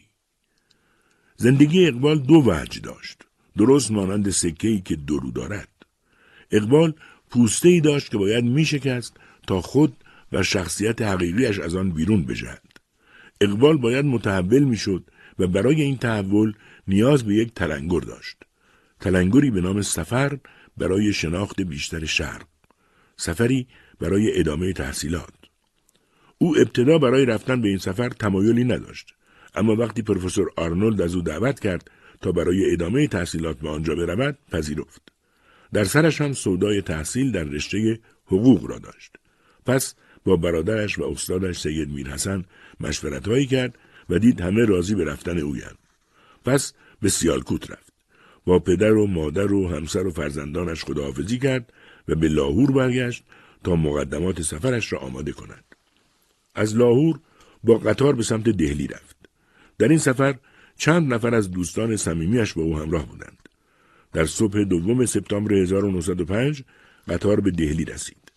زندگی اقبال دو وجه داشت. درست مانند سکه که درو دارد. اقبال پوسته ای داشت که باید می شکست تا خود و شخصیت حقیقیش از آن بیرون بجهد. اقبال باید متحول می‌شد و برای این تحول نیاز به یک تلنگر داشت. تلنگری به نام سفر برای شناخت بیشتر شرق. سفری برای ادامه تحصیلات. او ابتدا برای رفتن به این سفر تمایلی نداشت. اما وقتی پروفسور آرنولد از او دعوت کرد تا برای ادامه تحصیلات به آنجا برود پذیرفت. در سرش هم سودای تحصیل در رشته حقوق را داشت. پس با برادرش و استادش سید میرحسن مشورت کرد و دید همه راضی به رفتن اویند. پس به سیالکوت رفت. با پدر و مادر و همسر و فرزندانش خداحافظی کرد و به لاهور برگشت تا مقدمات سفرش را آماده کند. از لاهور با قطار به سمت دهلی رفت در این سفر چند نفر از دوستان صمیمیش با او همراه بودند. در صبح دوم سپتامبر 1905 قطار به دهلی رسید.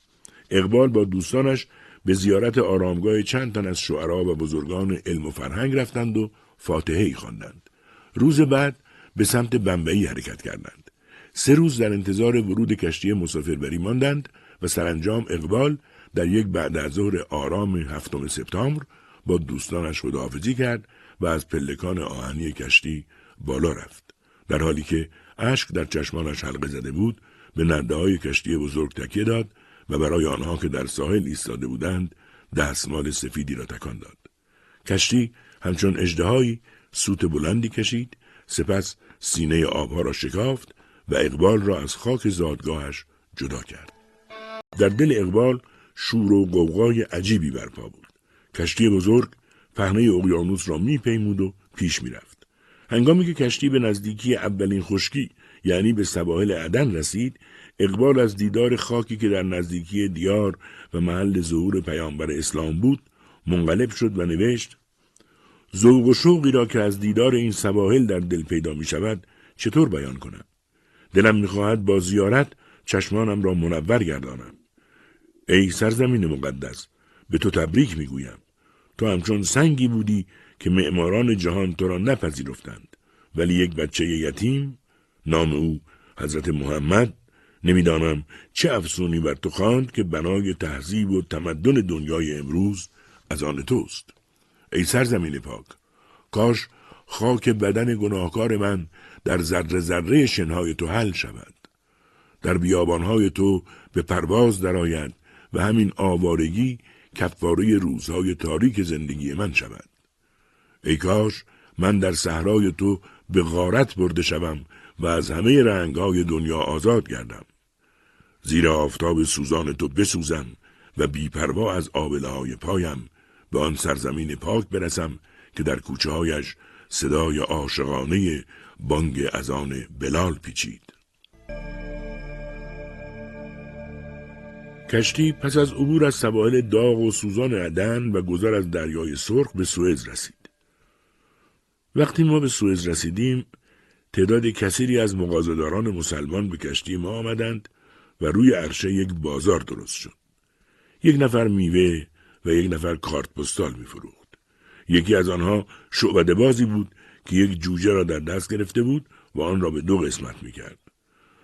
اقبال با دوستانش به زیارت آرامگاه چند تن از شعرا و بزرگان علم و فرهنگ رفتند و فاتحه ای خواندند. روز بعد به سمت بمبئی حرکت کردند. سه روز در انتظار ورود کشتی مسافربری ماندند و سرانجام اقبال در یک بعد از ظهر آرام هفتم سپتامبر با دوستانش خداحافظی کرد و از پلکان آهنی کشتی بالا رفت. در حالی که اشک در چشمانش حلقه زده بود به نرده های کشتی بزرگ تکیه داد و برای آنها که در ساحل ایستاده بودند دستمال سفیدی را تکان داد. کشتی همچون اجدهایی سوت بلندی کشید سپس سینه آبها را شکافت و اقبال را از خاک زادگاهش جدا کرد. در دل اقبال شور و قوقای عجیبی برپا بود کشتی بزرگ پهنه اقیانوس را میپیمود و پیش می‌رفت. هنگامی که کشتی به نزدیکی اولین خشکی یعنی به سواحل عدن رسید اقبال از دیدار خاکی که در نزدیکی دیار و محل ظهور پیامبر اسلام بود منقلب شد و نوشت ذوق و شوقی را که از دیدار این سواحل در دل پیدا می شود چطور بیان کنم؟ دلم می‌خواهد با زیارت چشمانم را منور گردانم. ای سرزمین مقدس به تو تبریک می‌گویم. تو همچون سنگی بودی که معماران جهان تو را نپذیرفتند. ولی یک بچه یتیم نام او حضرت محمد نمی‌دانم چه افسونی بر تو خواند که بنای تهذیب و تمدن دنیای امروز از آن توست. ای سرزمین پاک کاش خاک بدن گناهکار من در ذره ذره شنهای تو حل شود. در بیابانهای تو به پرواز درآید و همین آوارگی کفاره روزهای تاریک زندگی من شود ای کاش من در صحرای تو به غارت برده شوم و از همه رنگهای دنیا آزاد گردم زیر آفتاب سوزان تو بسوزم و بیپروا از آبله های پایم به آن سرزمین پاک برسم که در کوچه هایش صدای عاشقانه بانگ از آن بلال پیچید. کشتی پس از عبور از سواحل داغ و سوزان عدن و گذر از دریای سرخ به سوئز رسید. وقتی ما به سوئز رسیدیم تعداد کثیری از مغازداران مسلمان به کشتی ما آمدند و روی عرشه یک بازار درست شد. یک نفر میوه و یک نفر کارت پستال میفروخت. یکی از آنها شعبده بازی بود که یک جوجه را در دست گرفته بود و آن را به دو قسمت می‌کرد.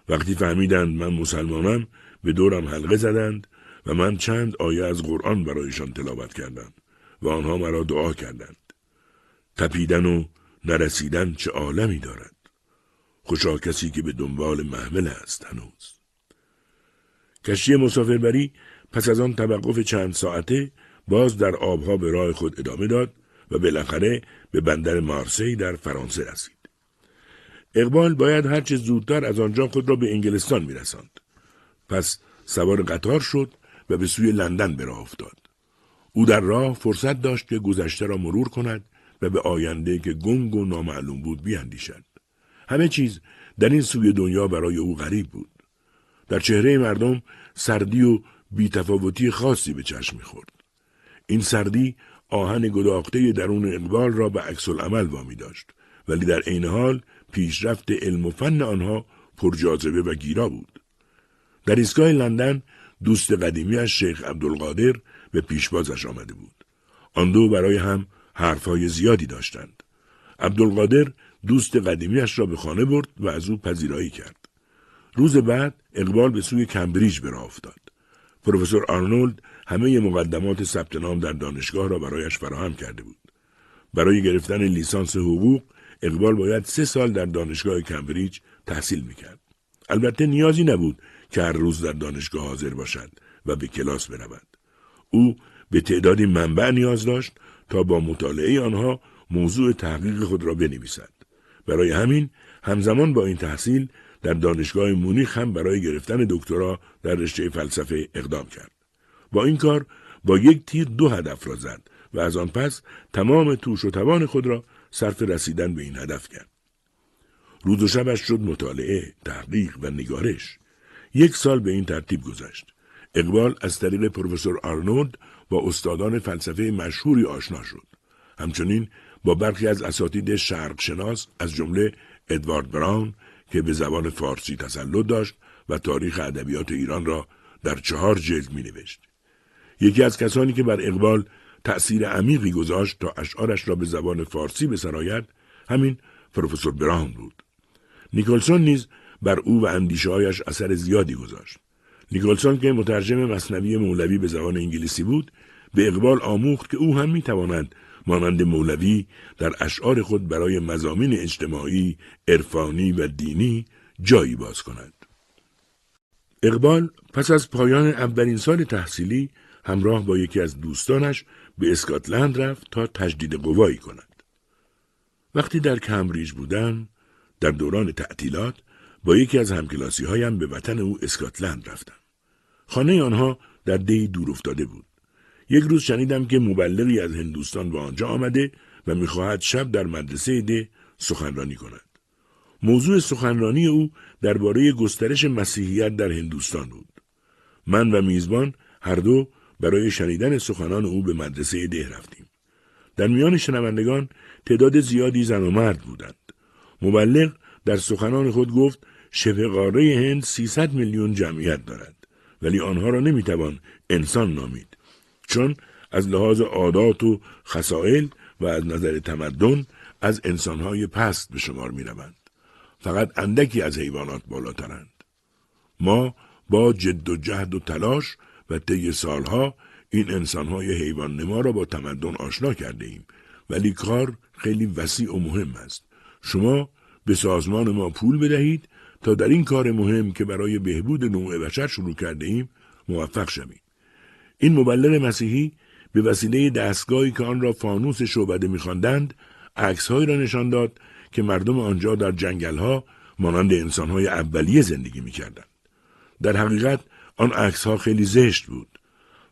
وقتی فهمیدند من مسلمانم به دورم حلقه زدند و من چند آیه از قرآن برایشان تلاوت کردم و آنها مرا دعا کردند. تپیدن و نرسیدن چه عالمی دارد. خوشا کسی که به دنبال محمل است هنوز. کشتی مسافربری پس از آن توقف چند ساعته باز در آبها به راه خود ادامه داد و بالاخره به بندر مارسی در فرانسه رسید. اقبال باید هرچه زودتر از آنجا خود را به انگلستان میرساند. پس سوار قطار شد و به سوی لندن به راه افتاد. او در راه فرصت داشت که گذشته را مرور کند و به آینده که گنگ و نامعلوم بود بیاندیشد. همه چیز در این سوی دنیا برای او غریب بود. در چهره مردم سردی و بیتفاوتی خاصی به چشم می‌خورد. این سردی آهن گداخته درون اقبال را به عکس العمل وامی داشت ولی در عین حال پیشرفت علم و فن آنها پرجاذبه و گیرا بود. در ایستگاه لندن دوست قدیمی از شیخ عبدالقادر به پیشبازش آمده بود. آن دو برای هم حرفهای زیادی داشتند. عبدالقادر دوست قدیمیش را به خانه برد و از او پذیرایی کرد. روز بعد اقبال به سوی کمبریج به افتاد. پروفسور آرنولد همه مقدمات ثبت نام در دانشگاه را برایش فراهم کرده بود. برای گرفتن لیسانس حقوق اقبال باید سه سال در دانشگاه کمبریج تحصیل می‌کرد. البته نیازی نبود که هر روز در دانشگاه حاضر باشد و به کلاس برود. او به تعدادی منبع نیاز داشت تا با مطالعه آنها موضوع تحقیق خود را بنویسد. برای همین همزمان با این تحصیل در دانشگاه مونیخ هم برای گرفتن دکترا در رشته فلسفه اقدام کرد. با این کار با یک تیر دو هدف را زد و از آن پس تمام توش و توان خود را صرف رسیدن به این هدف کرد. روز و شبش شد مطالعه، تحقیق و نگارش. یک سال به این ترتیب گذشت. اقبال از طریق پروفسور آرنولد با استادان فلسفه مشهوری آشنا شد. همچنین با برخی از اساتید شرق شناس از جمله ادوارد براون که به زبان فارسی تسلط داشت و تاریخ ادبیات ایران را در چهار جلد می نوشت. یکی از کسانی که بر اقبال تأثیر عمیقی گذاشت تا اشعارش را به زبان فارسی بسراید همین پروفسور براون بود. نیکلسون نیز بر او و اندیشههایش اثر زیادی گذاشت. نیکلسون که مترجم مصنوی مولوی به زبان انگلیسی بود به اقبال آموخت که او هم می‌تواند مانند مولوی در اشعار خود برای مزامین اجتماعی، عرفانی و دینی جایی باز کند. اقبال پس از پایان اولین سال تحصیلی همراه با یکی از دوستانش به اسکاتلند رفت تا تجدید قوایی کند. وقتی در کمبریج بودن در دوران تعطیلات با یکی از همکلاسی هایم به وطن او اسکاتلند رفتم. خانه آنها در دی دور افتاده بود. یک روز شنیدم که مبلغی از هندوستان به آنجا آمده و می‌خواهد شب در مدرسه ده سخنرانی کند. موضوع سخنرانی او درباره گسترش مسیحیت در هندوستان بود. من و میزبان هر دو برای شنیدن سخنان او به مدرسه ده رفتیم. در میان شنوندگان تعداد زیادی زن و مرد بودند. مبلغ در سخنان خود گفت شبه قاره هند 300 میلیون جمعیت دارد ولی آنها را نمی‌توان انسان نامید چون از لحاظ عادات و خسائل و از نظر تمدن از انسانهای پست به شمار می روند. فقط اندکی از حیوانات بالاترند. ما با جد و جهد و تلاش و طی سالها این انسانهای حیوان نما را با تمدن آشنا کرده ایم ولی کار خیلی وسیع و مهم است. شما به سازمان ما پول بدهید تا در این کار مهم که برای بهبود نوع بشر شروع کرده ایم موفق شویم. این مبلغ مسیحی به وسیله دستگاهی که آن را فانوس شعبده میخواندند عکسهایی را نشان داد که مردم آنجا در جنگلها مانند انسانهای اولیه زندگی می‌کردند. در حقیقت آن عکسها خیلی زشت بود.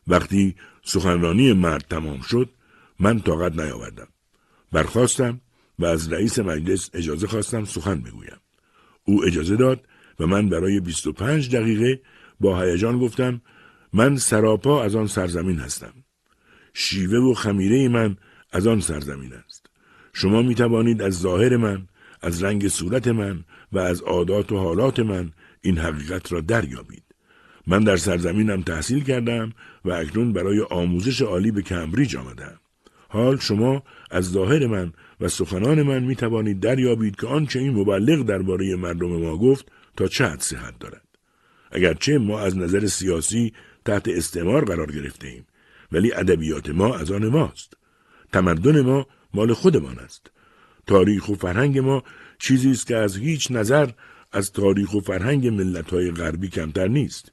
وقتی سخنرانی مرد تمام شد من طاقت نیاوردم. برخواستم و از رئیس مجلس اجازه خواستم سخن بگویم. او اجازه داد و من برای 25 دقیقه با هیجان گفتم من سراپا از آن سرزمین هستم. شیوه و خمیره من از آن سرزمین است. شما می توانید از ظاهر من، از رنگ صورت من و از عادات و حالات من این حقیقت را دریابید. من در سرزمینم تحصیل کردم و اکنون برای آموزش عالی به کمبریج آمدم. حال شما از ظاهر من و سخنان من می توانید دریابید که آنچه این مبلغ درباره مردم ما گفت تا چه حد صحت دارد. اگرچه ما از نظر سیاسی تحت استعمار قرار گرفته ایم ولی ادبیات ما از آن ماست. تمدن ما مال خودمان است. تاریخ و فرهنگ ما چیزی است که از هیچ نظر از تاریخ و فرهنگ ملت‌های غربی کمتر نیست.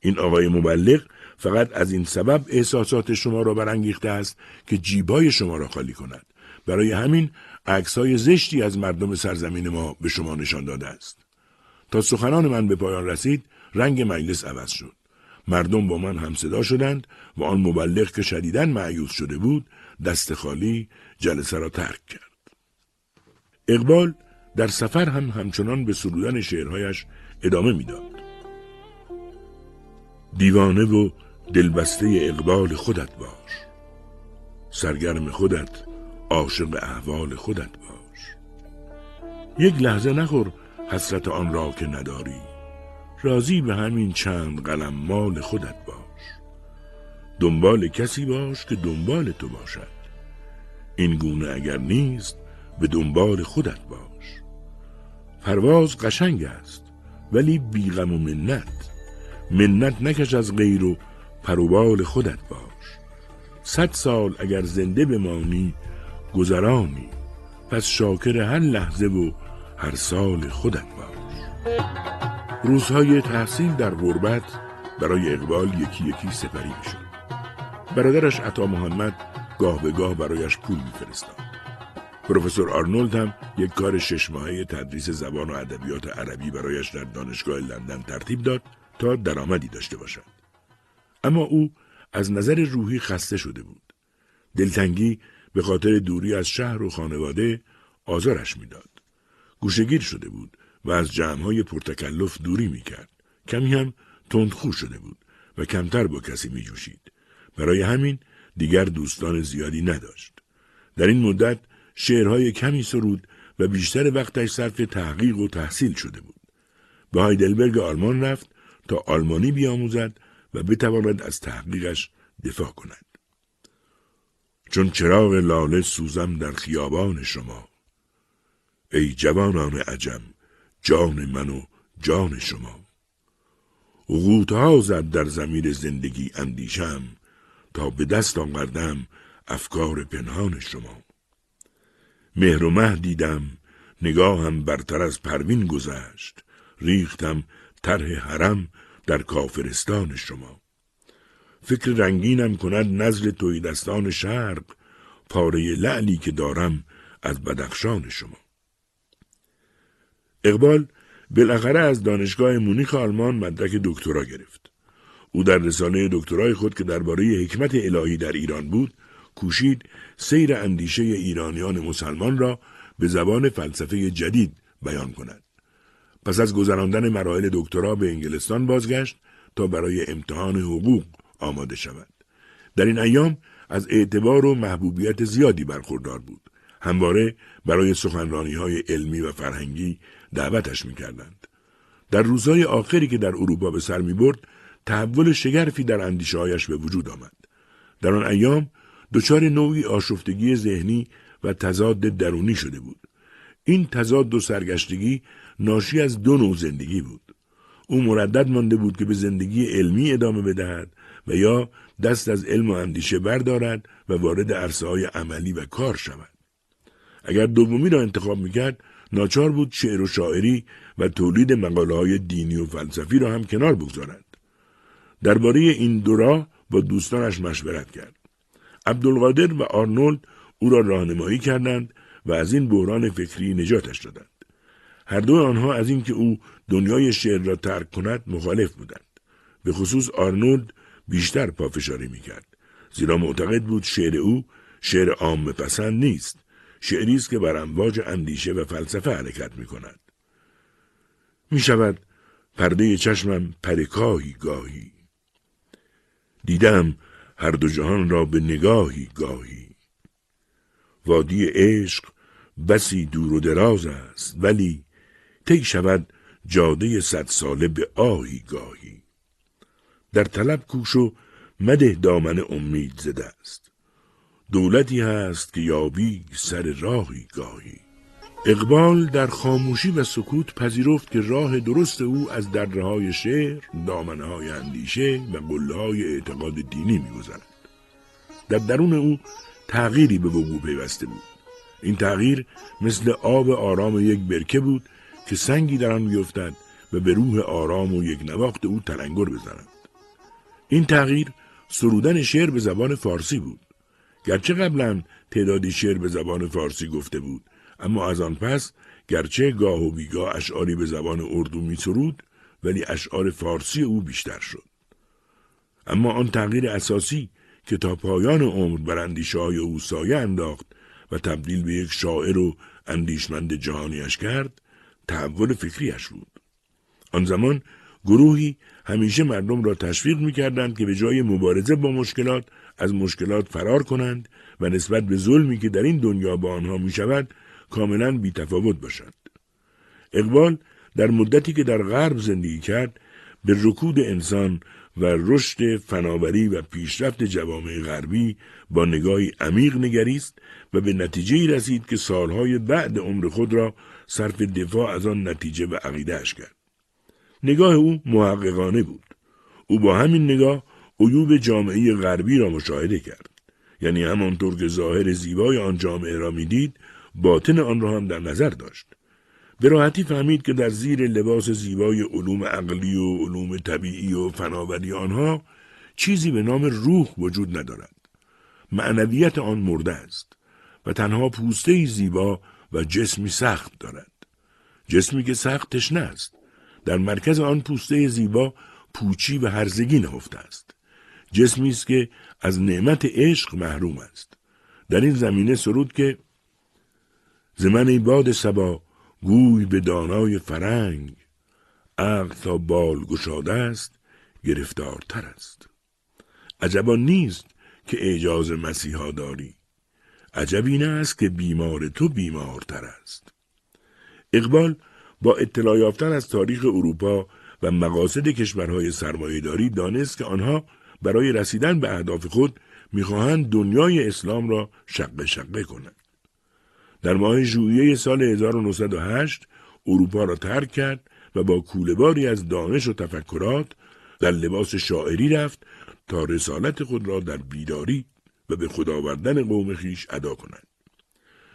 این آقای مبلغ فقط از این سبب احساسات شما را برانگیخته است که جیبای شما را خالی کند. برای همین عکسهای زشتی از مردم سرزمین ما به شما نشان داده است. تا سخنان من به پایان رسید رنگ مجلس عوض شد. مردم با من همصدا شدند و آن مبلغ که شدیدن معیوز شده بود دست خالی جلسه را ترک کرد. اقبال در سفر هم همچنان به سرودن شعرهایش ادامه می‌داد. دیوانه و دلبسته اقبال خودت باش سرگرم خودت عاشق احوال خودت باش. یک لحظه نخور حسرت آن را که نداری. راضی به همین چند قلم مال خودت باش. دنبال کسی باش که دنبال تو باشد. این گونه اگر نیست به دنبال خودت باش. پرواز قشنگ است ولی بیغم و منت. منت نکش از غیر و پروبال خودت باش. صد سال اگر زنده بمانی گذرانی پس شاکر هر لحظه و هر سال خودت باش. روزهای تحصیل در غربت برای اقبال یکی یکی سپری شد برادرش عطا محمد گاه به گاه برایش پول میفرستاد. پروفسور آرنولد هم یک کار شش ماهه تدریس زبان و ادبیات عربی برایش در دانشگاه لندن ترتیب داد تا درآمدی داشته باشد. اما او از نظر روحی خسته شده بود. دلتنگی به خاطر دوری از شهر و خانواده آزارش می‌داد. گوشگیر شده بود و از جمعهای پرتکلف دوری می‌کرد. کمی هم تندخو شده بود و کمتر با کسی میجوشید. برای همین دیگر دوستان زیادی نداشت. در این مدت شعرهای کمی سرود و بیشتر وقتش صرف تحقیق و تحصیل شده بود. به هایدلبرگ آلمان رفت تا آلمانی بیاموزد و بتواند از تحقیقش دفاع کند. چون چراغ لاله سوزم در خیابان شما. ای جوانان عجم جان من و جان شما. غوتها زد در زمیر زندگی اندیشم تا به دست آوردم افکار پنهان شما. مهر و مه دیدم نگاهم برتر از پروین گذشت. ریختم طرح حرم در کافرستان شما. فکر رنگینم کند نزل توی دستان شرق پاره لعلی که دارم از بدخشان شما. اقبال بالاخره از دانشگاه مونیخ آلمان مدرک دکترا گرفت. او در رساله دکترای خود که درباره حکمت الهی در ایران بود کوشید سیر اندیشه ایرانیان مسلمان را به زبان فلسفه جدید بیان کند. پس از گذراندن مراحل دکترا به انگلستان بازگشت تا برای امتحان حقوق آماده شود. در این ایام از اعتبار و محبوبیت زیادی برخوردار بود. همواره برای سخنرانی های علمی و فرهنگی دعوتش می کردند. در روزهای آخری که در اروپا به سر می برد، تحول شگرفی در اندیشه هایش به وجود آمد. در آن ایام دچار نوعی آشفتگی ذهنی و تضاد درونی شده بود. این تضاد و سرگشتگی ناشی از دو نوع زندگی بود. او مردد مانده بود که به زندگی علمی ادامه بدهد و یا دست از علم و اندیشه بردارد و وارد عرصه های عملی و کار شود. اگر دومی را انتخاب می‌کرد ناچار بود شعر و شاعری و تولید مقاله های دینی و فلسفی را هم کنار بگذارد. درباره این دو راه با دوستانش مشورت کرد. عبدالقادر و آرنولد او را راهنمایی کردند و از این بحران فکری نجاتش دادند. هر دو آنها از اینکه او دنیای شعر را ترک کند مخالف بودند. به خصوص آرنولد بیشتر پافشاری می‌کرد. زیرا معتقد بود شعر او شعر عام پسند نیست شعری است که بر امواج اندیشه و فلسفه حرکت می کند. می شود پرده چشمم پرکاهی گاهی. دیدم هر دو جهان را به نگاهی گاهی. وادی عشق بسی دور و دراز است ولی طی شود جاده صد ساله به آهی گاهی. در طلب کوش و مده دامن امید زده است دولتی هست که یابی سر راهی گاهی اقبال در خاموشی و سکوت پذیرفت که راه درست او از دره های شعر، دامنه های اندیشه و قله های اعتقاد دینی میگذرد. در درون او تغییری به وقوع پیوسته بود. این تغییر مثل آب آرام یک برکه بود که سنگی در آن میافتد و به روح آرام و یک نواخت او تلنگر بزند. این تغییر سرودن شعر به زبان فارسی بود. گرچه قبلا تعدادی شعر به زبان فارسی گفته بود اما از آن پس گرچه گاه و بیگاه اشعاری به زبان اردو می سرود ولی اشعار فارسی او بیشتر شد. اما آن تغییر اساسی که تا پایان عمر بر اندیشه های او سایه انداخت و تبدیل به یک شاعر و اندیشمند جهانیش کرد تحول فکریش بود. آن زمان گروهی همیشه مردم را تشویق می‌کردند که به جای مبارزه با مشکلات از مشکلات فرار کنند و نسبت به ظلمی که در این دنیا با آنها می شود کاملا بیتفاوت باشند. اقبال در مدتی که در غرب زندگی کرد به رکود انسان و رشد فناوری و پیشرفت جوامع غربی با نگاهی عمیق نگریست و به نتیجه رسید که سالهای بعد عمر خود را صرف دفاع از آن نتیجه و عقیدهش کرد. نگاه او محققانه بود. او با همین نگاه عیوب جامعه غربی را مشاهده کرد. یعنی همانطور که ظاهر زیبای آن جامعه را می‌دید باطن آن را هم در نظر داشت. به راحتی فهمید که در زیر لباس زیبای علوم عقلی و علوم طبیعی و فناوری آنها چیزی به نام روح وجود ندارد. معنویت آن مرده است و تنها پوسته زیبا و جسمی سخت دارد. جسمی که سخت تشنه است. در مرکز آن پوسته زیبا پوچی و هرزگی نهفته است. جسمی است که از نعمت عشق محروم است. در این زمینه سرود که زمن ای باد سبا گوی به دانای فرنگ عقل تا بال گشاده است گرفتارتر است عجبا نیست که اعجاز مسیحا داری عجب این است که بیمار تو بیمارتر است اقبال با اطلاع یافتن از تاریخ اروپا و مقاصد کشورهای سرمایهداری دانست که آنها برای رسیدن به اهداف خود می‌خواهند دنیای اسلام را شقه شقه کنند. در ماه ژوئیه سال 1908 اروپا را ترک کرد و با کولهباری از دانش و تفکرات در لباس شاعری رفت تا رسالت خود را در بیداری و به خداوردن قوم خیش ادا کند.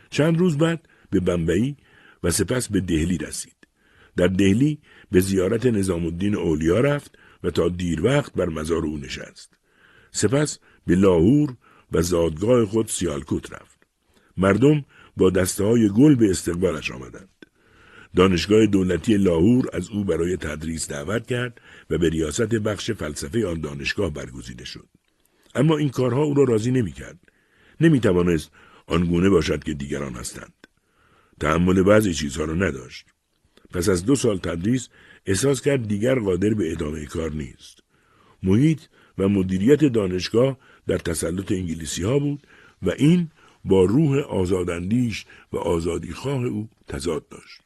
چند روز بعد به بمبئی و سپس به دهلی رسید. در دهلی به زیارت نظام الدین اولیا رفت و تا دیر وقت بر مزار او نشست. سپس به لاهور و زادگاه خود سیالکوت رفت. مردم با دسته های گل به استقبالش آمدند. دانشگاه دولتی لاهور از او برای تدریس دعوت کرد و به ریاست بخش فلسفه آن دانشگاه برگزیده شد. اما این کارها او را راضی نمی کرد. نمی توانست آنگونه باشد که دیگران هستند. تحمل بعضی چیزها را نداشت. پس از دو سال تدریس احساس کرد دیگر قادر به ادامه کار نیست. محیط و مدیریت دانشگاه در تسلط انگلیسی ها بود و این با روح آزاداندیش و آزادیخواه او تضاد داشت.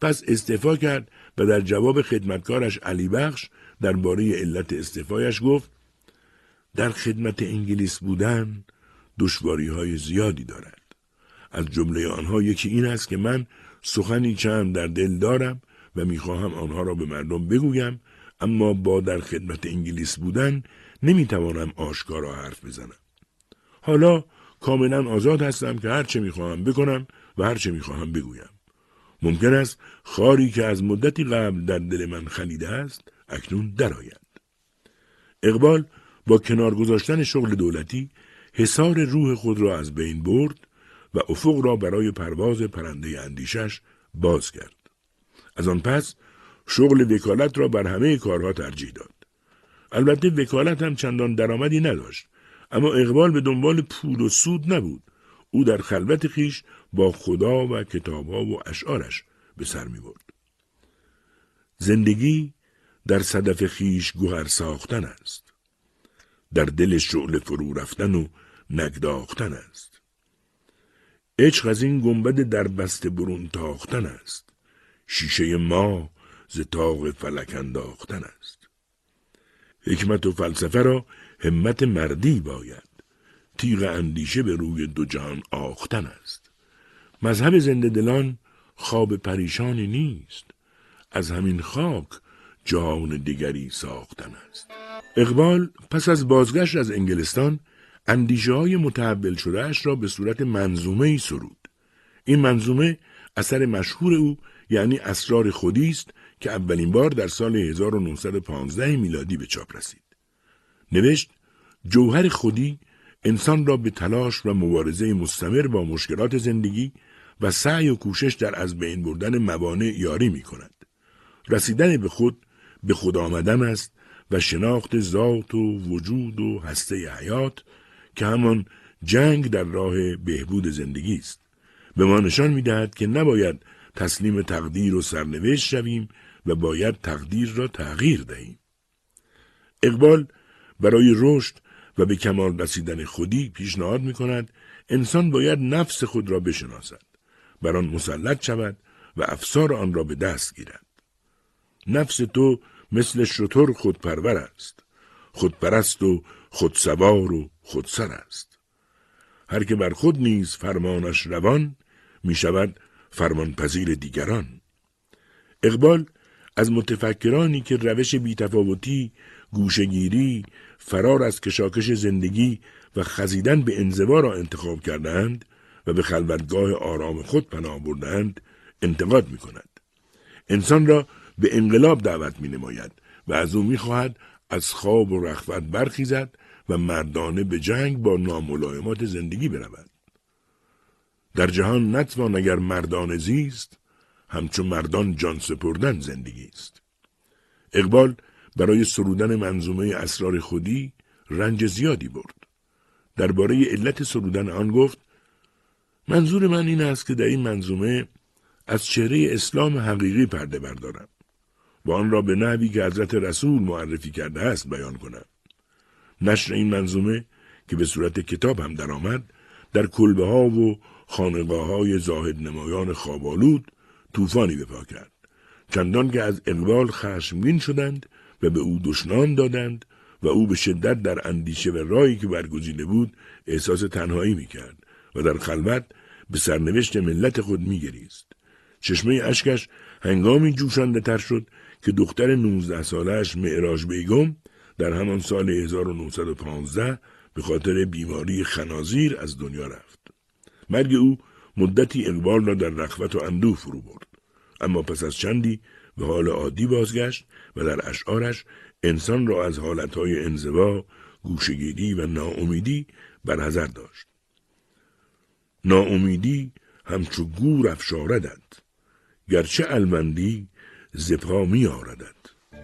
پس استعفا کرد و در جواب خدمتکارش علی بخش درباره علت استعفایش گفت در خدمت انگلیس بودن دشواری های زیادی دارد. از جمله آنها یکی این است که من سخنی چند در دل دارم و می‌خواهم آنها را به مردم بگویم اما با در خدمت انگلیس بودن نمی‌توانم آشکارا حرف بزنم. حالا کاملا آزاد هستم که هرچه می‌خواهم بکنم و هرچه می‌خواهم بگویم. ممکن است خاری که از مدتی قبل در دل من خلیده است اکنون درآید. اقبال با کنار گذاشتن شغل دولتی حصار روح خود را از بین برد و افق را برای پرواز پرنده اندیشش باز کرد. از آن پس شغل وکالت را بر همه کارها ترجیح داد. البته وکالت هم چندان درآمدی نداشت اما اقبال به دنبال پول و سود نبود او در خلوت خیش با خدا و کتابها و اشعارش به سر می برد. زندگی در صدف خیش گوهر ساختن است. در دل شعله فرو رفتن و نگداختن است. عشق از این گنبد در بست برون تاختن است. شیشه ما ز تاق فلک انداختن است. حکمت و فلسفه را همت مردی باید. تیغ اندیشه به روی دو جهان آختن است. مذهب زنده دلان خواب پریشانی نیست. از همین خاک جان دیگری ساختن است. اقبال پس از بازگشت از انگلستان اندیشه های متحول شدهش را به صورت منظومه ای سرود. این منظومه اثر مشهور او یعنی اسرار خودی است که اولین بار در سال 1915 میلادی به چاپ رسید. نوشت جوهر خودی انسان را به تلاش و مبارزه مستمر با مشکلات زندگی و سعی و کوشش در از بین بردن موانع یاری می کند. رسیدن به خود به خود آمدن است و شناخت ذات و وجود و هسته حیات که همان جنگ در راه بهبود زندگی است. به ما نشان می دهد که نباید تسلیم تقدیر و سرنوشت شویم و باید تقدیر را تغییر دهیم. اقبال برای رشد و به کمال رسیدن خودی پیشنهاد می کند انسان باید نفس خود را بشناسد بر آن مسلط شود و افسار آن را به دست گیرد نفس تو مثل شطور خودپرور است خودپرست و خودسوار و خودسر است هر که بر خود نیز فرمانش روان می شود فرمان پذیر دیگران اقبال از متفکرانی که روش بیتفاوتی گوشگیری فرار از کشاکش زندگی و خزیدن به انزوا را انتخاب کردند و به خلوتگاه آرام خود پناه بردند انتقاد می کند. انسان را به انقلاب دعوت می نماید و از او می خواهد از خواب و رخوت برخیزد و مردانه به جنگ با ناملایمات زندگی برود. در جهان نتوان اگر مردان زیست همچون مردان جان سپردن زندگی است. اقبال برای سرودن منظومه اسرار خودی رنج زیادی برد. درباره علت سرودن آن گفت منظور من این است که در این منظومه از چهره اسلام حقیقی پرده بردارم و آن را به نحوی که حضرت رسول معرفی کرده است بیان کنم. نشر این منظومه که به صورت کتاب هم درآمد در کلبه ها و خانقاه های زاهد نمایان خوابالود طوفانی بپا کرد. چندان که از اقبال خشمگین شدند و به او دشنام دادند و او به شدت در اندیشه و رایی که برگزیده بود احساس تنهایی می‌کرد و در خلوت به سرنوشت ملت خود میگریست چشمه اشکش هنگامی جوشانده تر شد که دختر 19 سالش معراج بیگم در همان سال 1915 به خاطر بیماری خنازیر از دنیا رفت. مرگ او مدتی اقبال را در رخوت و اندوه فرو برد. اما پس از چندی به حال عادی بازگشت و در اشعارش انسان را از حالتهای انزوا، گوشگیری و ناامیدی برحضر داشت. ناامیدی همچو گور افشاردد گرچه المندی زپا می آردد.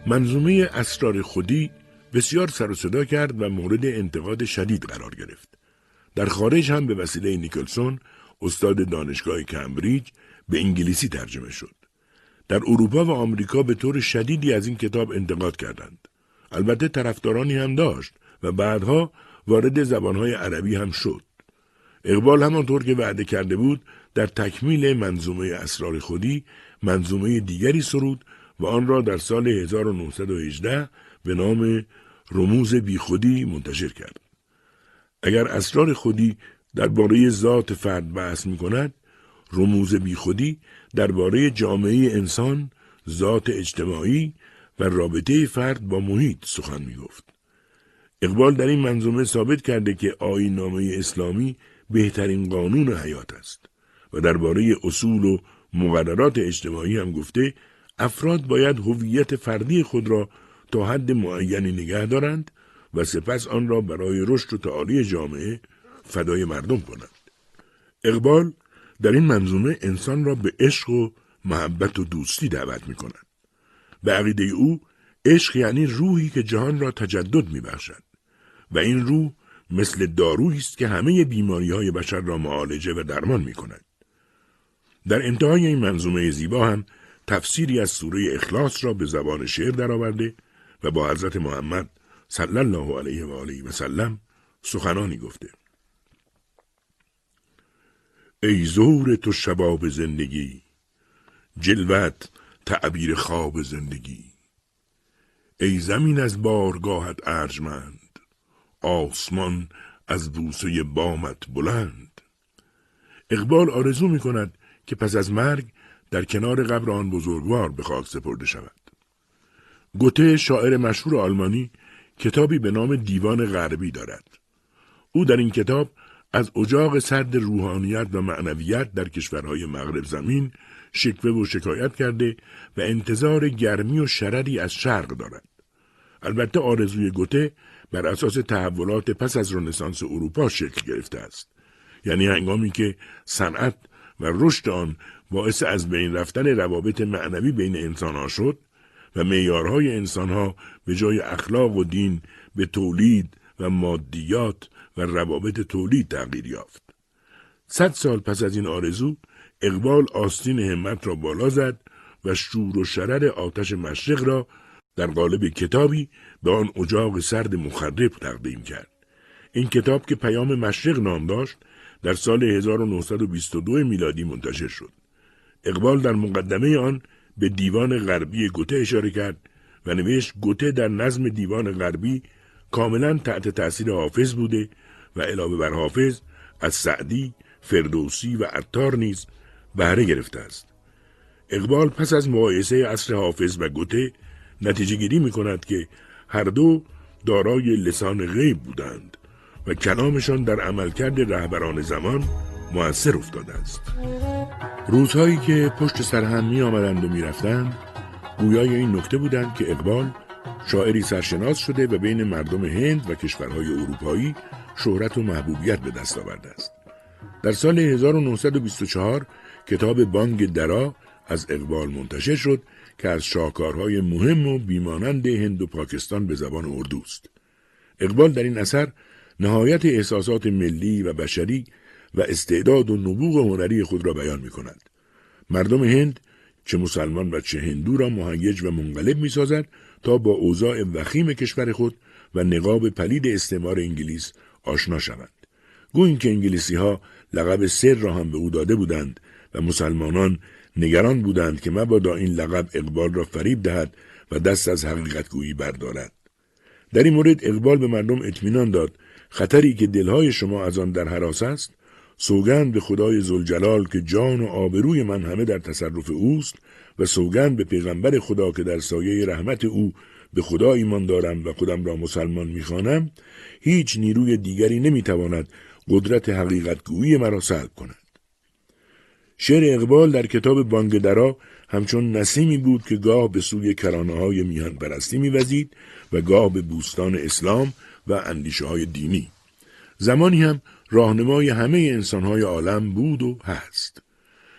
منظومه اسرار خودی بسیار سر و صدا کرد و مورد انتقاد شدید قرار گرفت. در خارج هم به وسیله نیکلسون استاد دانشگاه کمبریج به انگلیسی ترجمه شد. در اروپا و آمریکا به طور شدیدی از این کتاب انتقاد کردند. البته طرفدارانی هم داشت و بعدها وارد زبانهای عربی هم شد. اقبال همانطور که وعده کرده بود در تکمیل منظومه اسرار خودی منظومه دیگری سرود و آن را در سال 1918 به نام رموز بیخودی منتشر کرد. اگر اسرار خودی درباره ذات فرد بحث می کند رموز بیخودی درباره جامعه انسان ذات اجتماعی و رابطه فرد با محیط سخن می گفت. اقبال در این منظومه ثابت کرده که آین نامه اسلامی بهترین قانون حیات است و درباره اصول و مقررات اجتماعی هم گفته افراد باید هویت فردی خود را تا حد معینی نگه دارند و سپس آن را برای رشد و تعالی جامعه فدای مردم کنند. اقبال در این منظومه انسان را به عشق و محبت و دوستی دعوت می کند. به عقیده او عشق یعنی روحی که جهان را تجدد می بخشد و این روح مثل دارویی است که همه بیماری های بشر را معالجه و درمان می کند. در انتهای این منظومه زیبا هم تفسیری از سوره اخلاص را به زبان شعر درآورده و با حضرت محمد صلی الله علیه و آله و سلم سخنانی گفته. ای زور تو شباب زندگی جلوت تعبیر خواب زندگی. ای زمین از بارگاهت ارجمند آسمان از بوسه بامت بلند. اقبال آرزو می کند که پس از مرگ در کنار قبر آن بزرگوار به خاک سپرده شود. گوته شاعر مشهور آلمانی کتابی به نام دیوان غربی دارد. او در این کتاب از اجاق سرد روحانیت و معنویت در کشورهای مغرب زمین شکوه و شکایت کرده و انتظار گرمی و شرری از شرق دارد. البته آرزوی گوته بر اساس تحولات پس از رنسانس اروپا شکل گرفته است. یعنی هنگامی که صنعت و رشد آن باعث از بین رفتن روابط معنوی بین انسانها شد و معیارهای انسانها به جای اخلاق و دین به تولید و مادیات و روابط تولید تغییر یافت. صد سال پس از این آرزو اقبال آستین همت را بالا زد و شور و شرر آتش مشرق را در قالب کتابی به آن اجاق سرد مخرب تقدیم کرد. این کتاب که پیام مشرق نام داشت در سال 1922 میلادی منتشر شد. اقبال در مقدمه آن به دیوان غربی گوته اشاره کرد و نوشت گوته در نظم دیوان غربی کاملا تحت تأثیر حافظ بوده و علاوه بر حافظ از سعدی، فردوسی و عطار نیز بهره گرفته است. اقبال پس از مقایسه اصر حافظ و گوته نتیجه گیری می کند که هر دو دارای لسان غیب بودند و کلامشان در عملکرد رهبران زمان موثر افتاده است. روزهایی که پشت سر هم می آمدند و می رفتند گویای این نکته بودند که اقبال شاعری سرشناس شده و بین مردم هند و کشورهای اروپایی شهرت و محبوبیت به دست آورده است. در سال 1924 کتاب بانگ درا از اقبال منتشر شد که از شاهکارهای مهم و بیمانند هند و پاکستان به زبان اردوست. اقبال در این اثر نهایت احساسات ملی و بشری و استعداد و نبوغ هنری خود را بیان می کند. مردم هند چه مسلمان و چه هندو را مهیج و منقلب می سازد تا با اوضاع وخیم کشور خود و نقاب پلید استعمار انگلیس آشنا شوند. گوییم که انگلیسی ها لقب سر را هم به او داده بودند و مسلمانان نگران بودند که مبادا این لقب اقبال را فریب دهد و دست از حقیقت گویی بردارد. در این مورد اقبال به مردم اطمینان داد خطری که دلهای شما از آن در حراس است سوگند به خدای زلجلال که جان و آبروی من همه در تصرف اوست و سوگند به پیغمبر خدا که در سایه رحمت او به خدا ایمان دارم و خودم را مسلمان می‌خوانم هیچ نیروی دیگری نمی‌تواند قدرت حقیقتگویی مرا سلب کند. شعر اقبال در کتاب بانگدرا همچون نسیمی بود که گاه به سوی کرانه های میهن پرستی میوزید و گاه به بوستان اسلام و اندیشه های دینی. زمانی هم راهنمای همه انسانهای عالم بود و هست.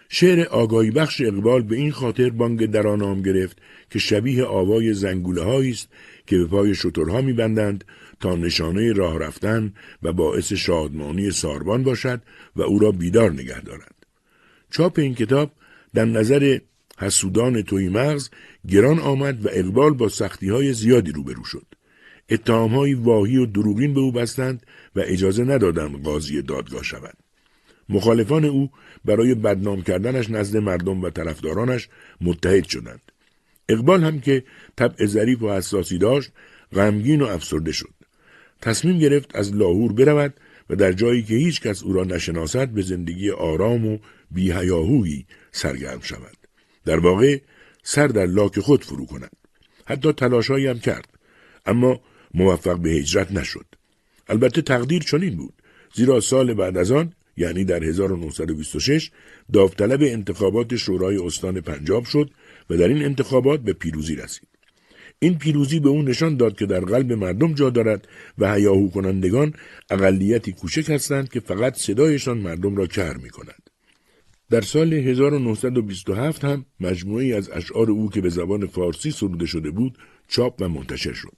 شعر آگاهی بخش اقبال به این خاطر بانگ درا نام گرفت که شبیه آوای زنگوله است که به پای شترها میبندند تا نشانه راه رفتن و باعث شادمانی ساربان باشد و او را بیدار نگه دارد. چاپ این کتاب در نظر حسودان توی مغز گران آمد و اقبال با سختی های زیادی روبرو شد. های واهی و دروغین به او بستند و اجازه ندادند قاضی دادگاه شود. مخالفان او برای بدنام کردنش نزد مردم و طرفدارانش متحد شدند. اقبال هم که طبع ظریف و حساسی داشت غمگین و افسرده شد. تصمیم گرفت از لاهور برود و در جایی که هیچ کس او را نشناسد به زندگی آرام و بیهیاهویی سرگرم شود. در واقع سر در لاک خود فرو کند. حتی تلاشهایی هم کرد. اما موفق به هجرت نشد. البته تقدیر چنین بود. زیرا سال بعد از آن یعنی در 1926 داوطلب انتخابات شورای استان پنجاب شد و در این انتخابات به پیروزی رسید. این پیروزی به او نشان داد که در قلب مردم جا دارد و هیاهو کنندگان اقلیتی کوچک هستند که فقط صدایشان مردم را کر می کند. در سال 1927 هم مجموعی از اشعار او که به زبان فارسی سروده شده بود چاپ و منتشر شد.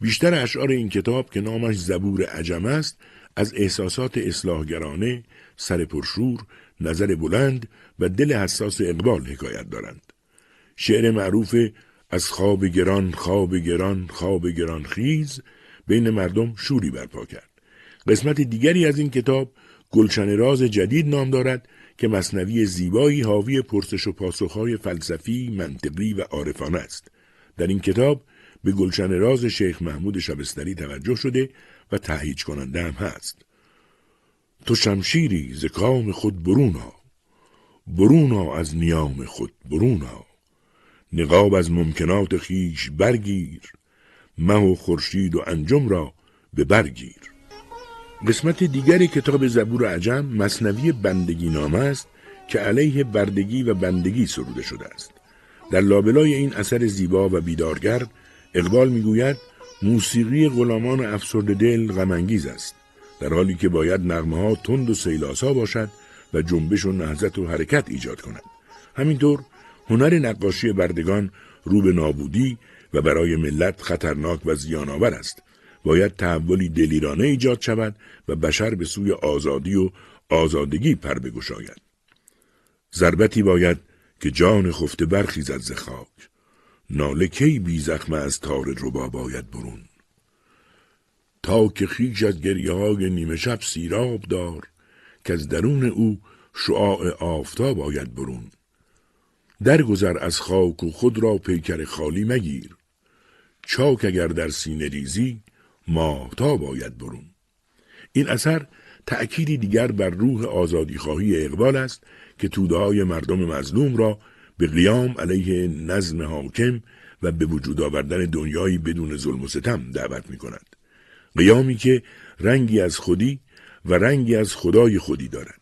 بیشتر اشعار این کتاب که نامش زبور عجم است از احساسات اصلاحگرانه، سر پرشور، نظر بلند و دل حساس اقبال حکایت دارند. شعر معروف از خواب گران خواب گران خواب گران خیز بین مردم شوری برپا کرد. قسمت دیگری از این کتاب گلشن راز جدید نام دارد که مصنوی زیبایی حاوی پرسش و پاسخهای فلسفی، منطقی و عارفانه است. در این کتاب به گلشن راز شیخ محمود شبستری توجه شده و تهیج کننده هم هست. تو شمشیری ز کام خود برونا برونا از نیام خود برونا نقاب از ممکنات خیش برگیر. مه و خورشید و انجم را به برگیر قسمت دیگری کتاب زبور عجم مصنوی بندگی نامه است که علیه بردگی و بندگی سروده شده است. در لابلای این اثر زیبا و بیدارگر اقبال می‌گوید موسیقی غلامان افسرده دل غمانگیز است در حالی که باید نغمه ها تند و سیلاسا باشد و جنبش و نهزت و حرکت ایجاد کند. همینطور هنر نقاشی بردگان رو به نابودی و برای ملت خطرناک و زیانآور است. باید تحولی دلیرانه ایجاد شود و بشر به سوی آزادی و آزادگی پر بگشاید. ضربتی باید که جان خفته برخیزد ز خاک. ناله کی بی زخم از تار ربا باید برون؟ تا که خیش از گریه های نیمه شب سیراب دار که از درون او شعاع آفتاب باید برون. درگذر از خاک و خود را پیکر خالی مگیر چاک اگر در سینه ریزی ماهتا باید برون. این اثر تأکیدی دیگر بر روح آزادی خواهی اقبال است که توده های مردم مظلوم را به قیام علیه نظم حاکم و به وجود آوردن دنیایی بدون ظلم و ستم دعوت می کند. قیامی که رنگی از خودی و رنگی از خدای خودی دارد.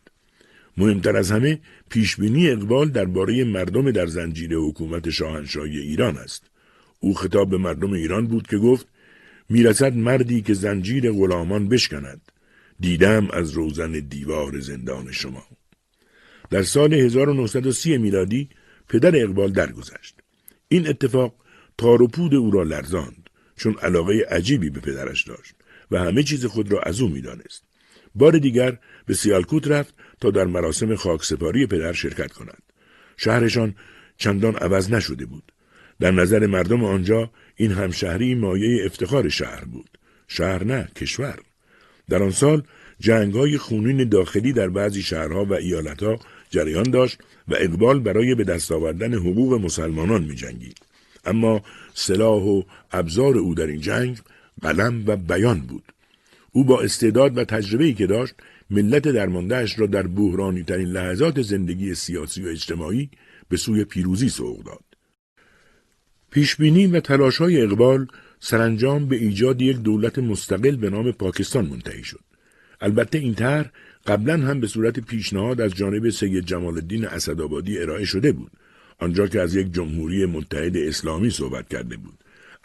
مهمتر از همه پیشبینی اقبال درباره مردم در زنجیره حکومت شاهنشاهی ایران است. او خطاب به مردم ایران بود که گفت می‌رسد مردی که زنجیر غلامان بشکند. دیدم از روزن دیوار زندان شما. در سال 1930 میلادی پدر اقبال درگذشت. این اتفاق تار و پود او را لرزاند چون علاقه عجیبی به پدرش داشت و همه چیز خود را از او می‌دانست. بار دیگر به سیالکوت رفت تا در مراسم خاکسپاری پدر شرکت کند. شهرشان چندان عوض نشده بود. در نظر مردم آنجا این همشهری مایه افتخار شهر بود. شهر نه، کشور. در آن سال جنگ های خونین داخلی در بعضی شهرها و ایالتها جریان داشت و اقبال برای به دست آوردن حقوق مسلمانان می جنگید. اما سلاح و ابزار او در این جنگ قلم و بیان بود. او با استعداد و تجربه‌ای که داشت ملت درماندهش را در بحرانی ترین لحظات زندگی سیاسی و اجتماعی به سوی پیروزی سوق داد. پیشبینی و تلاش های اقبال سرانجام به ایجاد یک دولت مستقل به نام پاکستان منتهی شد. البته این طرح قبلا هم به صورت پیشنهاد از جانب سید جمال الدین اسدآبادی ارائه شده بود. آنجا که از یک جمهوری متحد اسلامی صحبت کرده بود.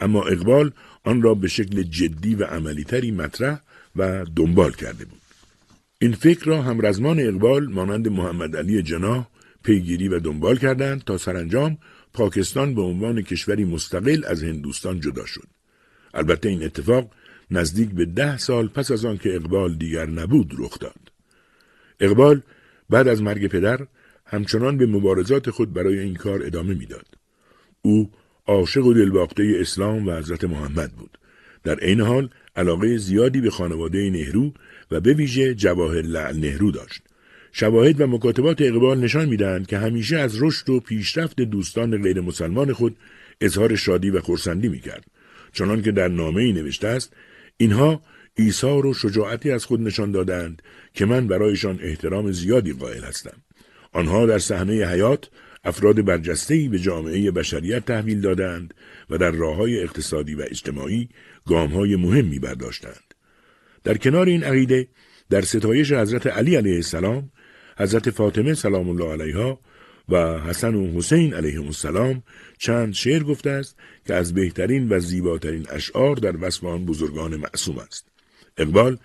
اما اقبال آن را به شکل جدی و عملیتری مطرح و دنبال کرده بود. این فکر را هم رزمان اقبال مانند محمد علی جناح پیگیری و دنبال کردند تا سرانجام پاکستان به عنوان کشوری مستقل از هندوستان جدا شد. البته این اتفاق نزدیک به ده سال پس از آن که اقبال دیگر نبود رخ داد. اقبال بعد از مرگ پدر همچنان به مبارزات خود برای این کار ادامه می‌داد. او عاشق و دلباخته اسلام و حضرت محمد بود. در عین حال علاقه زیادی به خانواده نهرو و به ویژه جواهر لعل نهرو داشت. شواهد و مکاتبات اقبال نشان می‌دهند که همیشه از رشد و پیشرفت دوستان غیر مسلمان خود اظهار شادی و خورسندی می‌کرد. چنان که در نامه ای نوشته است اینها ایثار و شجاعتی از خود نشان دادند که من برایشان احترام زیادی قائل هستم آنها در صحنه حیات افراد برجسته‌ای به جامعه بشریت تحویل دادند و در راه های اقتصادی و اجتماعی های مهمی برداشتند. در کنار این عقیده در ستایش حضرت علی علیه السلام، حضرت فاطمه سلام الله علیها و حسن و حسین علیهم السلام چند شعر گفته است که از بهترین و زیباترین اشعار در وصف بزرگان معصوم است. اقبال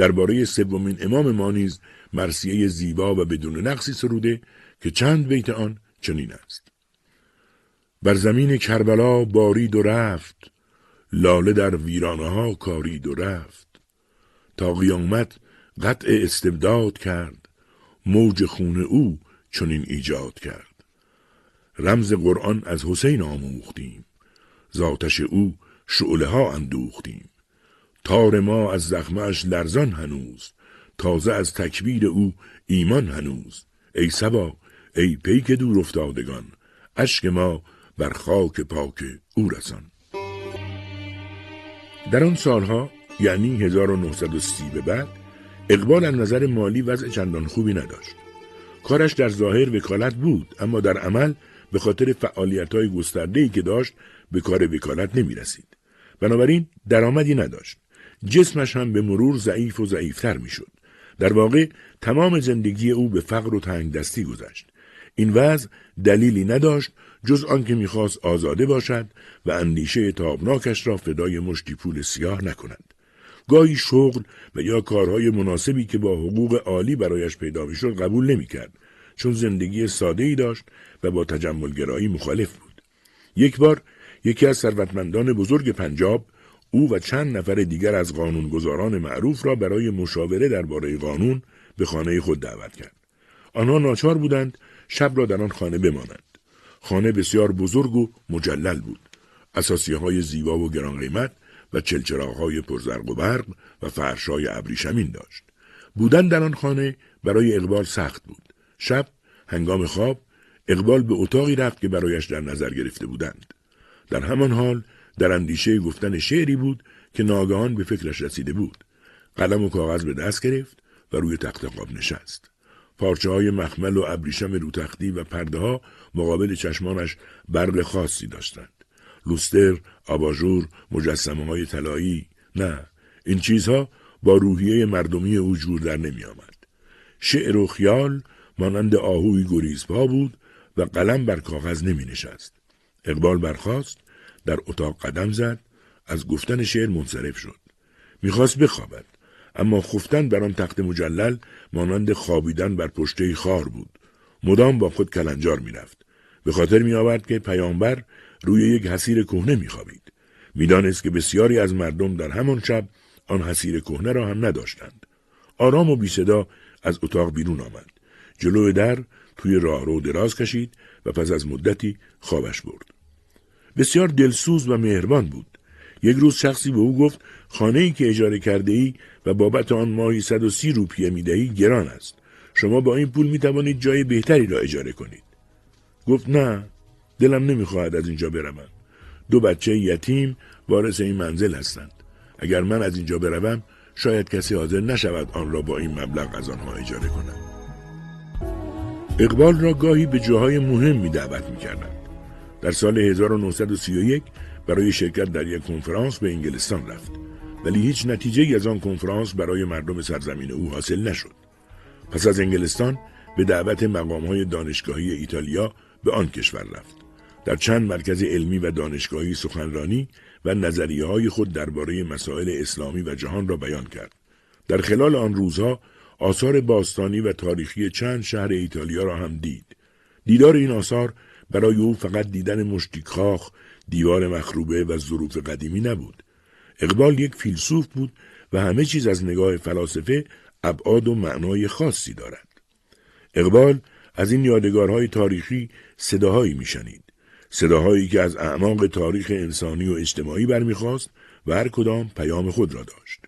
درباره سومین امام ما نیز مرسیه زیبا و بدون نقصی سروده که چند بیت آن چنین است. بر زمین کربلا بارید و رفت لاله در ویرانه ها کارید و رفت. تا قیامت قطع استبداد کرد موج خون او چنین ایجاد کرد. رمز قرآن از حسین آموختیم ذاتش او شعله ها اندوختیم. تار ما از زخمش لرزان هنوز تازه از تکبیر او ایمان هنوز ای سبا ای پیک دور افتادگان اشک ما بر خاک پاک او رسان در آن سالها یعنی 1930 به بعد اقبال از نظر مالی وضع چندان خوبی نداشت کارش در ظاهر وکالت بود اما در عمل به خاطر فعالیت های گسترده که داشت به کار وکالت نمی رسید. بنابراین درآمدی نداشت. جسمش هم به مرور ضعیف و ضعیفتر می شد. در واقع تمام زندگی او به فقر و تنگ دستی گذشت. این وضع دلیلی نداشت جز آنکه می‌خواست آزاده باشد و اندیشه تابناکش را فدای مشتی پول سیاه نکند. گاهی شغل و یا کارهای مناسبی که با حقوق عالی برایش پیدا می‌شد قبول نمی‌کرد چون زندگی ساده ای داشت و با تجملگرایی مخالف بود. یک بار یکی از ثروتمندان بزرگ پنجاب او و چند نفر دیگر از قانونگذاران معروف را برای مشاوره درباره قانون به خانه خود دعوت کرد. آنها ناچار بودند شب را در آن خانه بمانند. خانه بسیار بزرگ و مجلل بود. اساسی های زیبا و گران قیمت و چلچراغ های پرزرق و برق و فرشای ابریشمین داشت. بودن در آن خانه برای اقبال سخت بود. شب هنگام خواب اقبال به اتاقی رفت که برایش در نظر گرفته بودند. در همان حال در اندیشه گفتن شعری بود که ناگهان به فکرش رسیده بود. قلم و کاغذ به دست گرفت و روی تخت خواب نشست. پارچه های مخمل و ابریشم روتختی و پرده ها مقابل چشمانش برق خاصی داشتند. لوستر، آباژور، مجسمه های طلایی، نه، این چیزها با روحیه مردمی او جور در نمی آمد. شعر و خیال مانند آهوی گریزپا بود و قلم بر کاغذ نمی نشست. اقبال برخاست در اتاق قدم زد از گفتن شعر منصرف شد. می‌خواست بخوابد اما خفتن بر آن تخت مجلل مانند خوابیدن بر پشته خار بود. مدام با خود کلنجار می‌رفت. به خاطر میآورد که پیامبر روی یک حسیر کهنه میخوابید. می‌دانست که بسیاری از مردم در همان شب آن حسیر کهنه را هم نداشتند. آرام و بی صدا از اتاق بیرون آمد. جلو در توی راهرو دراز کشید و پس از مدتی خوابش برد. بسیار دلسوز و مهربان بود. یک روز شخصی به او گفت خانه ای که اجاره کرده ای و بابت آن ماهی 130 روپیه می دهی گران است. شما با این پول می توانید جای بهتری را اجاره کنید. گفت نه دلم نمی‌خواهد از اینجا بروم. دو بچه یتیم وارث این منزل هستند. اگر من از اینجا بروم شاید کسی حاضر نشود آن را با این مبلغ از آنها اجاره کنم. اقبال را گاهی به جاهای مهمی دعوت می در سال 1931 برای شرکت در یک کنفرانس به انگلستان رفت ولی هیچ نتیجه از آن کنفرانس برای مردم سرزمین او حاصل نشد. پس از انگلستان به دعوت های دانشگاهی ایتالیا به آن کشور رفت. در چند مرکز علمی و دانشگاهی سخنرانی و نظریه های خود درباره مسائل اسلامی و جهان را بیان کرد. در خلال آن روزها آثار باستانی و تاریخی چند شهر ایتالیا را هم دید. دیدار این آثار برای او فقط دیدن مشتی کاخ، دیوار مخروبه و ظروف قدیمی نبود. اقبال یک فیلسوف بود و همه چیز از نگاه فلاسفه ابعاد و معنای خاصی دارد. اقبال از این یادگارهای تاریخی صداهایی میشنید. صداهایی که از اعماق تاریخ انسانی و اجتماعی برمیخواست و هر کدام پیام خود را داشت.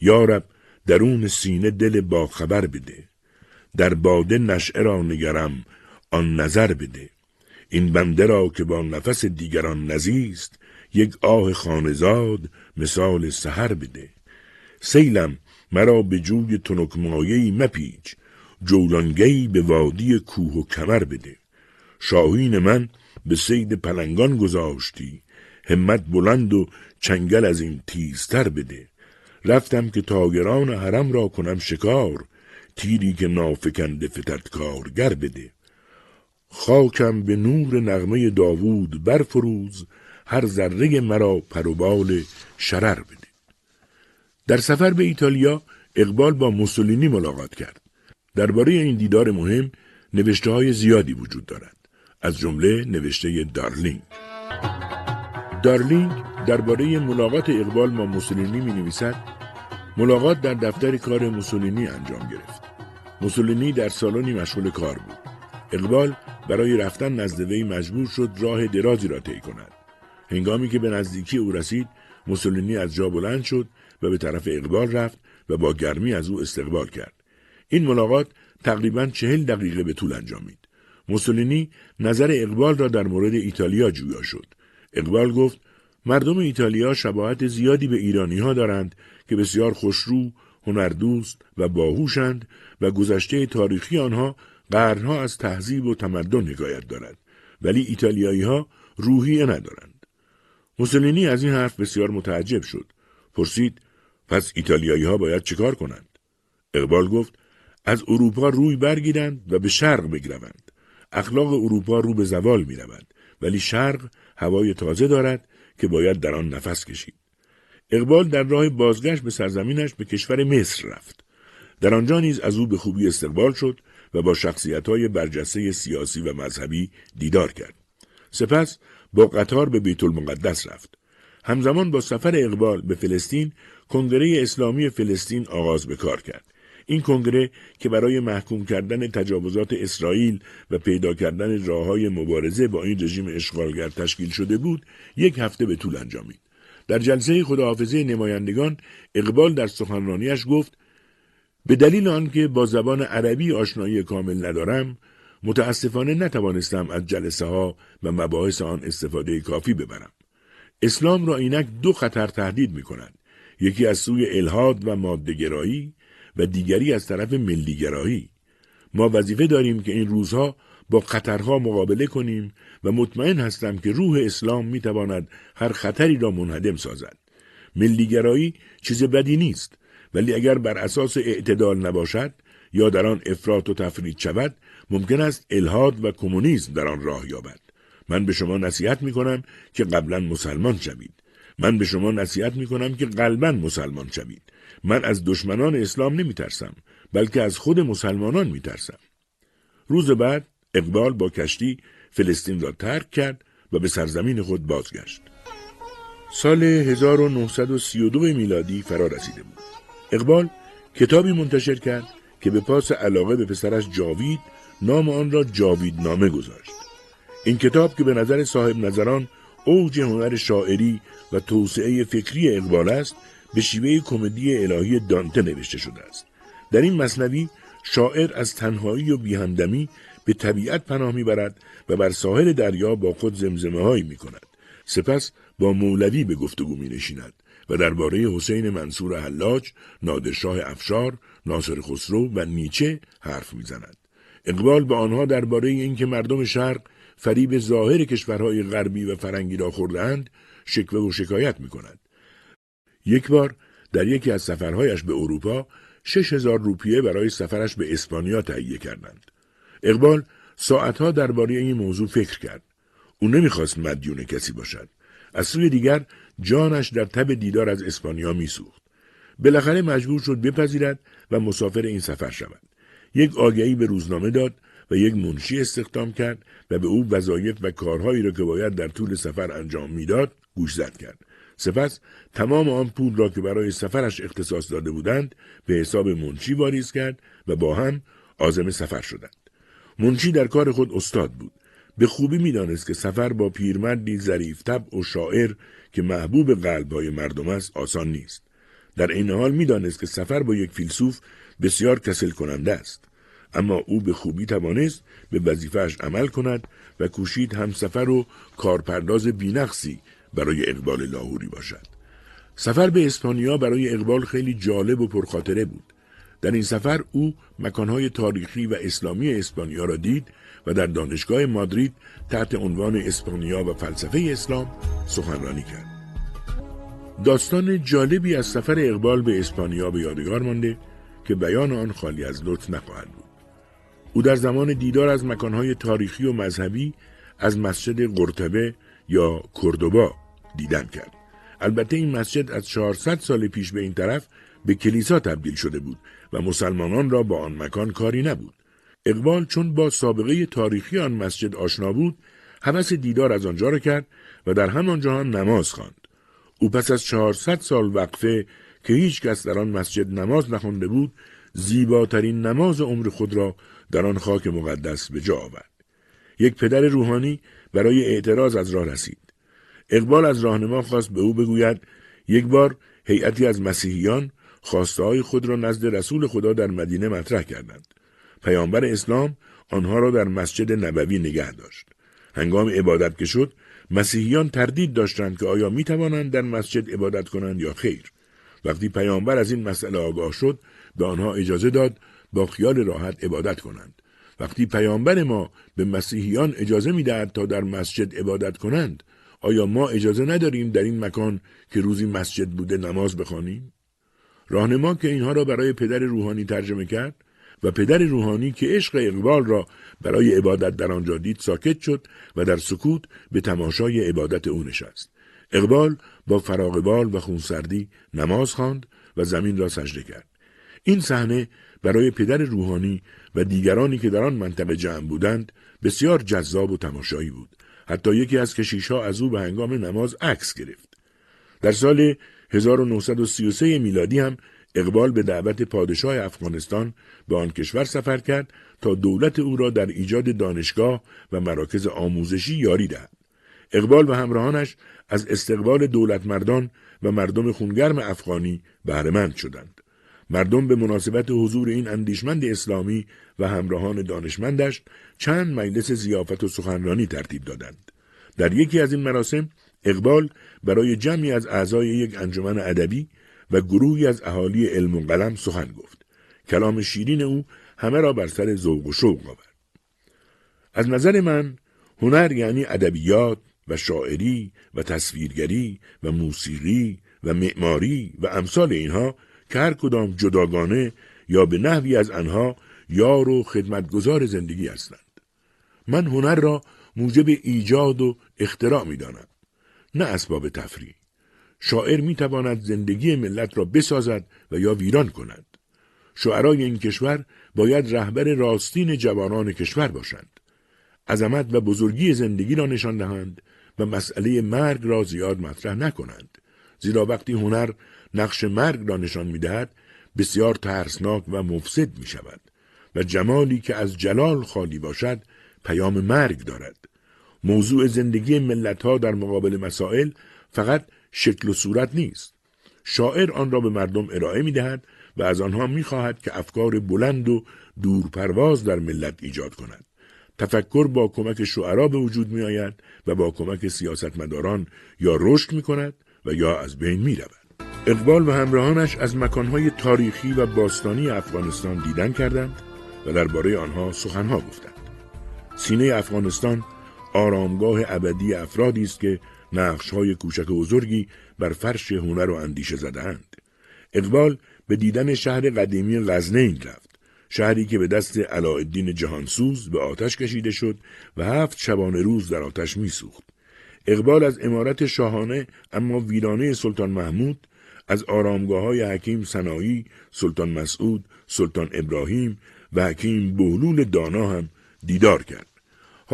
یارب درون سینه دل باخبر بده. در باده نشعه را نگرم آن نظر بده. این بنده را که با نفس دیگران نزیست یک آه خانزاد مثال سهر بده. سیلم مرا به جوی تنکمایهی مپیچ جولانگی به وادی کوه و کمر بده. شاهین من به سید پلنگان گذاشتی همت بلند و چنگل از این تیزتر بده. رفتم که تاگران حرم را کنم شکار تیری که نافکنده فتت کارگر بده. خاکم به نور نغمه داوود برفروز هر ذره مرا پروبال شرر بده. در سفر به ایتالیا اقبال با موسولینی ملاقات کرد. درباره این دیدار مهم نوشته های زیادی وجود دارد. از جمله نوشته دارلینگ. دارلینگ درباره ملاقات اقبال با موسولینی می نویسد ملاقات در دفتر کار موسولینی انجام گرفت. موسولینی در سالنی مشغول کار بود. اقبال برای رفتن نزد وی مجبور شد راه درازی را طی کند. هنگامی که به نزدیکی او رسید موسولینی از جا بلند شد و به طرف اقبال رفت و با گرمی از او استقبال کرد. این ملاقات تقریبا چهل دقیقه به طول انجامید. موسولینی نظر اقبال را در مورد ایتالیا جویا شد. اقبال گفت مردم ایتالیا شباهت زیادی به ایرانی ها دارند که بسیار خوشرو، هنردوست و باهوشند و گذشته تاریخی آنها قرنها از تهذیب و تمدن حکایت دارد ولی ایتالیایی ها روحیه ندارند. موسولینی از این حرف بسیار متعجب شد. پرسید پس ایتالیایی ها باید چکار کنند؟ اقبال گفت از اروپا روی برگیرند و به شرق بگروند. اخلاق اروپا رو به زوال می رود. ولی شرق هوای تازه دارد که باید در آن نفس کشید. اقبال در راه بازگشت به سرزمینش به کشور مصر رفت. در آنجا نیز از او به خوبی استقبال شد و با شخصیت های برجسته سیاسی و مذهبی دیدار کرد. سپس با قطار به بیت المقدس رفت. همزمان با سفر اقبال به فلسطین کنگره اسلامی فلسطین آغاز به کار کرد. این کنگره که برای محکوم کردن تجاوزات اسرائیل و پیدا کردن راه مبارزه با این رژیم اشغالگر تشکیل شده بود یک هفته به طول انجامید در جلسه خداحافظه نمایندگان اقبال در سخنرانیش گفت به دلیل آنکه با زبان عربی آشنایی کامل ندارم متاسفانه نتوانستم از جلسه ها و مباحث آن استفاده کافی ببرم. اسلام را اینک دو خطر تهدید می کند یکی از سوی الهاد و مادهگرایی و دیگری از طرف ملیگرایی. ما وظیفه داریم که این روزها با خطرها مقابله کنیم و مطمئن هستم که روح اسلام می تواند هر خطری را منهدم سازد. ملیگرایی چیز بدی نیست. ولی اگر بر اساس اعتدال نباشد یا در آن افراط و تفرید شود ممکن است الهاد و کمونیسم در آن راه یابد. من به شما نصیحت می کنم که قبلا مسلمان شوید. من به شما نصیحت می کنم که قلبا مسلمان شوید. من از دشمنان اسلام نمی ترسم بلکه از خود مسلمانان می ترسم. روز بعد اقبال با کشتی فلسطین را ترک کرد و به سرزمین خود بازگشت. سال 1932 میلادی فرا رسیده بود. اقبال کتابی منتشر کرد که به پاس علاقه به پسرش جاوید نام آن را جاوید نامه گذاشت. این کتاب که به نظر صاحب نظران اوج هنر شاعری و توسعه فکری اقبال است به شیوه کمدی الهی دانته نوشته شده است. در این مصنوی شاعر از تنهایی و بیهمدمی به طبیعت پناه می‌برد و بر ساحل دریا با خود زمزمه هایی می کند. سپس با مولوی به گفتگو می نشیند و درباره حسین منصور حلاج، نادرشاه افشار، ناصر خسرو و نیچه حرف می‌زند. اقبال به آنها درباره اینکه مردم شرق فریب ظاهر کشورهای غربی و فرنگی را خوردهاند شکوه و شکایت می کند. یک بار در یکی از سفرهایش به اروپا شش هزار روپیه برای سفرش به اسپانیا تهیه کردند. اقبال ساعتها درباره این موضوع فکر کرد. او نمی‌خواست مدیون کسی باشد. از سوی دیگر جانش در تب دیدار از اسپانیا میسوخت. بالاخره مجبور شد بپذیرد و مسافر این سفر شود. یک آگهی به روزنامه داد و یک منشی استخدام کرد و به او وظایف و کارهایی را که باید در طول سفر انجام می‌داد گوشزد کرد. سپس تمام آن پول را که برای سفرش اختصاص داده بودند به حساب منشی واریز کرد و با هم عازم سفر شدند. منشی در کار خود استاد بود. به خوبی می‌دانست که سفر با پیرمردی ظریف طبع و شاعر که محبوب قلبهای مردم است آسان نیست. در این حال می‌دانست که سفر با یک فیلسوف بسیار کسل کننده است. اما او به خوبی توانست به وظیفهش عمل کند و کوشید هم سفر و کارپرداز بینقصی برای اقبال لاهوری باشد. سفر به اسپانیا برای اقبال خیلی جالب و پرخاطره بود. در این سفر او مکانهای تاریخی و اسلامی اسپانیا را دید و در دانشگاه مادرید تحت عنوان اسپانیا و فلسفه اسلام سخنرانی کرد. داستان جالبی از سفر اقبال به اسپانیا به یادگار مانده که بیان آن خالی از لطف نخواهد بود. او در زمان دیدار از مکانهای تاریخی و مذهبی از مسجد قرطبه یا کردوبا دیدن کرد. البته این مسجد از 400 سال پیش به این طرف به کلیسا تبدیل شده بود و مسلمانان را با آن مکان کاری نبود. اقبال چون با سابقه تاریخی آن مسجد آشنا بود، حوث دیدار از آنجا را کرد و در همانجا هم نماز خواند. او پس از 400 سال وقفه که هیچ کس در آن مسجد نماز نخوانده بود، زیباترین نماز عمر خود را در آن خاک مقدس به جا آورد. یک پدر روحانی برای اعتراض از راه رسید. اقبال از راهنما خواست به او بگوید یک بار هیئتی از مسیحیان خواسته خود را نزد رسول خدا در مدینه مطرح کردند. پیامبر اسلام آنها را در مسجد نبوی نگه داشت. هنگام عبادت که شد مسیحیان تردید داشتند که آیا می توانند در مسجد عبادت کنند یا خیر. وقتی پیامبر از این مسئله آگاه شد به آنها اجازه داد با خیال راحت عبادت کنند. وقتی پیامبر ما به مسیحیان اجازه می‌دهد تا در مسجد عبادت کنند آیا ما اجازه نداریم در این مکان که روزی مسجد بوده نماز بخوانیم راهنما که اینها را برای پدر روحانی ترجمه کرد و پدر روحانی که عشق اقبال را برای عبادت در آنجا دید ساکت شد و در سکوت به تماشای عبادت او نشست. اقبال با فراغبال و خونسردی نماز خواند و زمین را سجده کرد. این صحنه برای پدر روحانی و دیگرانی که در آن منطقه جمع بودند بسیار جذاب و تماشایی بود. حتی یکی از کشیشها از او به هنگام نماز عکس گرفت. در سال 1933 میلادی هم اقبال به دعوت پادشاه افغانستان به آن کشور سفر کرد تا دولت او را در ایجاد دانشگاه و مراکز آموزشی یاری دهد. اقبال و همراهانش از استقبال دولت مردان و مردم خونگرم افغانی بهرهمند شدند. مردم به مناسبت حضور این اندیشمند اسلامی و همراهان دانشمندش چند مجلس زیافت و سخنرانی ترتیب دادند. در یکی از این مراسم اقبال برای جمعی از اعضای یک انجمن ادبی و گروهی از اهالی علم و قلم سخن گفت. کلام شیرین او همه را بر سر ذوق و شوق آورد. از نظر من هنر یعنی ادبیات و شاعری و تصویرگری و موسیقی و معماری و امثال اینها که هر کدام جداگانه یا به نحوی از آنها یار و خدمتگزار زندگی هستند. من هنر را موجب ایجاد و اختراع می دانم. نه اسباب تفریح. شاعر می تواند زندگی ملت را بسازد و یا ویران کند. شعرای این کشور باید رهبر راستین جوانان کشور باشند. عظمت و بزرگی زندگی را نشان دهند و مسئله مرگ را زیاد مطرح نکنند. زیرا وقتی هنر نقش مرگ را نشان می دهد بسیار ترسناک و مفسد می شود و جمالی که از جلال خالی باشد پیام مرگ دارد. موضوع زندگی ملت ها در مقابل مسائل فقط شکل و صورت نیست. شاعر آن را به مردم ارائه می دهد و از آنها می خواهد که افکار بلند و دورپرواز در ملت ایجاد کند. تفکر با کمک شعرا به وجود می آید و با کمک سیاستمداران یا رشد می کند و یا از بین می رود. اقبال و همراهانش از مکانهای تاریخی و باستانی افغانستان دیدن کردند و درباره آنها سخنها گفتند. سینه افغانستان آرامگاه ابدی افرادی است که نقشهای کوچک و بزرگی بر فرش هنر و اندیشه زدهاند. اقبال به دیدن شهر قدیمی غزنین رفت. شهری که به دست علاءالدین جهانسوز به آتش کشیده شد و هفت شبانه روز در آتش میسوخت. اقبال از امارت شاهانه اما ویرانه سلطان محمود از آرامگاه های حکیم سنایی، سلطان مسعود، سلطان ابراهیم و حکیم بهلول دانا هم دیدار کرد.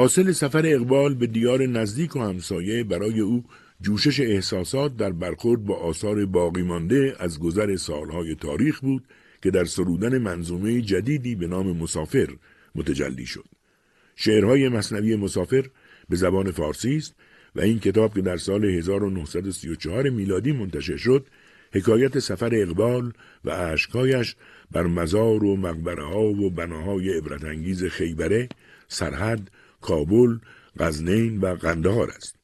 حاصل سفر اقبال به دیار نزدیک و همسایه برای او جوشش احساسات در برخورد با آثار باقی مانده از گذر سالهای تاریخ بود که در سرودن منظومه جدیدی به نام مسافر متجلی شد. شعرهای مصنوی مسافر به زبان فارسی است و این کتاب که در سال 1934 میلادی منتشر شد حکایت سفر اقبال و عشقایش بر مزار و مقبره ها و بناهای عبرتانگیز خیبره، سرحد، کابل، غزنین و قندهار است.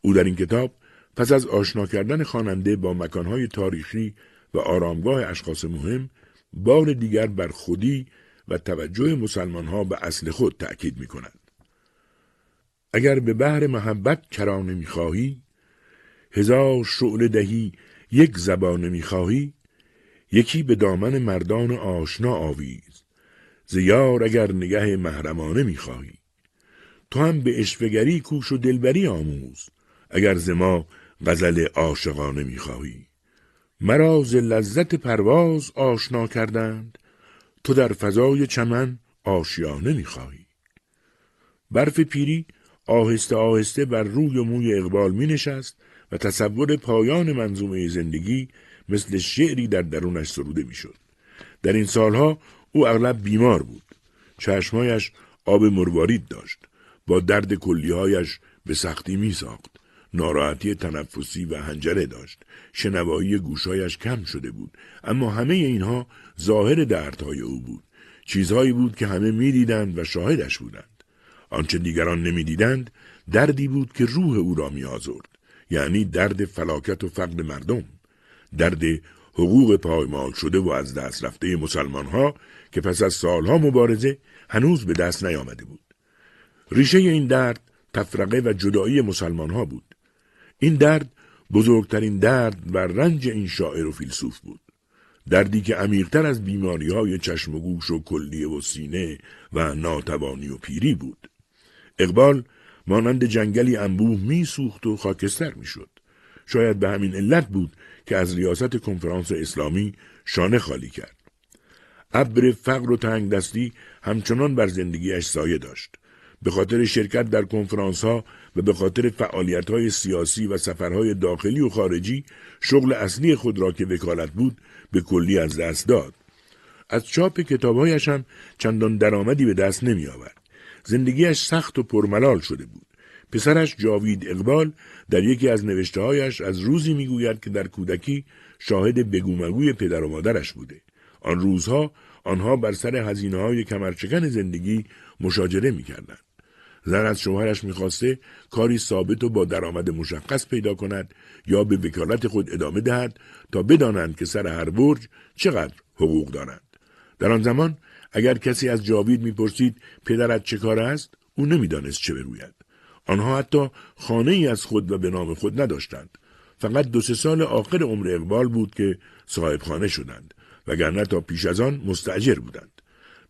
او در این کتاب پس از آشنا کردن خواننده با مکانهای تاریخی و آرامگاه اشخاص مهم بار دیگر بر خودی و توجه مسلمان ها به اصل خود تأکید می کند. اگر به بحر محبت کرانه می خواهی هزار شعله دهی یک زبان می خواهی یکی به دامن مردان آشنا آویز زیار اگر نگه محرمانه می خواهی تو هم به اشفگری کوش و دلبری آموز اگر زما غزل عاشقانه می‌خواهی مرا ز لذت پرواز آشنا کردند تو در فضای چمن آشیانه می‌خواهی برف پیری آهسته آهسته بر روی و موی اقبال می نشست و تصور پایان منظومه زندگی مثل شعری در درونش سروده می شد. در این سالها او اغلب بیمار بود. چشمایش آب مروارید داشت. با درد کلیهایش به سختی می ساخت. ناراحتی تنفسی و هنجره داشت. شنوایی گوشایش کم شده بود. اما همه اینها ظاهر دردهای او بود. چیزهایی بود که همه می‌دیدند و شاهدش بودند. آنچه دیگران نمی‌دیدند دردی بود که روح او را می آزرد. یعنی درد فلاکت و فقد مردم. درد حقوق پایمال شده و از دست رفته مسلمان ها که پس از سالها مبارزه هنوز به دست نیامده بود. ریشه این درد تفرقه و جدایی مسلمان ها بود. این درد بزرگترین درد و رنج این شاعر و فیلسوف بود. دردی که عمیقتر از بیماری های چشم و گوش و کلیه و سینه و ناتوانی و پیری بود. اقبال مانند جنگلی انبوه میسوخت و خاکستر می‌شد. شاید به همین علت بود که از ریاست کنفرانس اسلامی شانه خالی کرد. ابر فقر و تنگ دستی همچنان بر زندگیش سایه داشت. به خاطر شرکت در کنفرانس ها و به خاطر فعالیت های سیاسی و سفرهای داخلی و خارجی شغل اصلی خود را که وکالت بود به کلی از دست داد. از چاپ کتابهایش هم چندان درآمدی به دست نمی آورد. زندگیش سخت و پرملال شده بود. پسرش جاوید اقبال در یکی از نوشتههایش از روزی می‌گوید که در کودکی شاهد بگومگوی پدر و مادرش بوده. آن روزها آنها بر سر هزینه های کمرچکن زندگی مشاجره می‌کردند. زن از شوهرش می‌خواسته کاری ثابت و با درآمد مشخص پیدا کند یا به وکالت خود ادامه دهد تا بدانند که سر هر برج چقدر حقوق دارند. در آن زمان اگر کسی از جاوید می‌پرسید پدرت چه کار است او نمی‌دانست چه بروید. آنها حتی خانه ای از خود و به نام خود نداشتند. فقط دو سه سال آخر عمر اقبال بود که صاحب خانه شدند وگرنه تا پیش از آن مستجر بودند.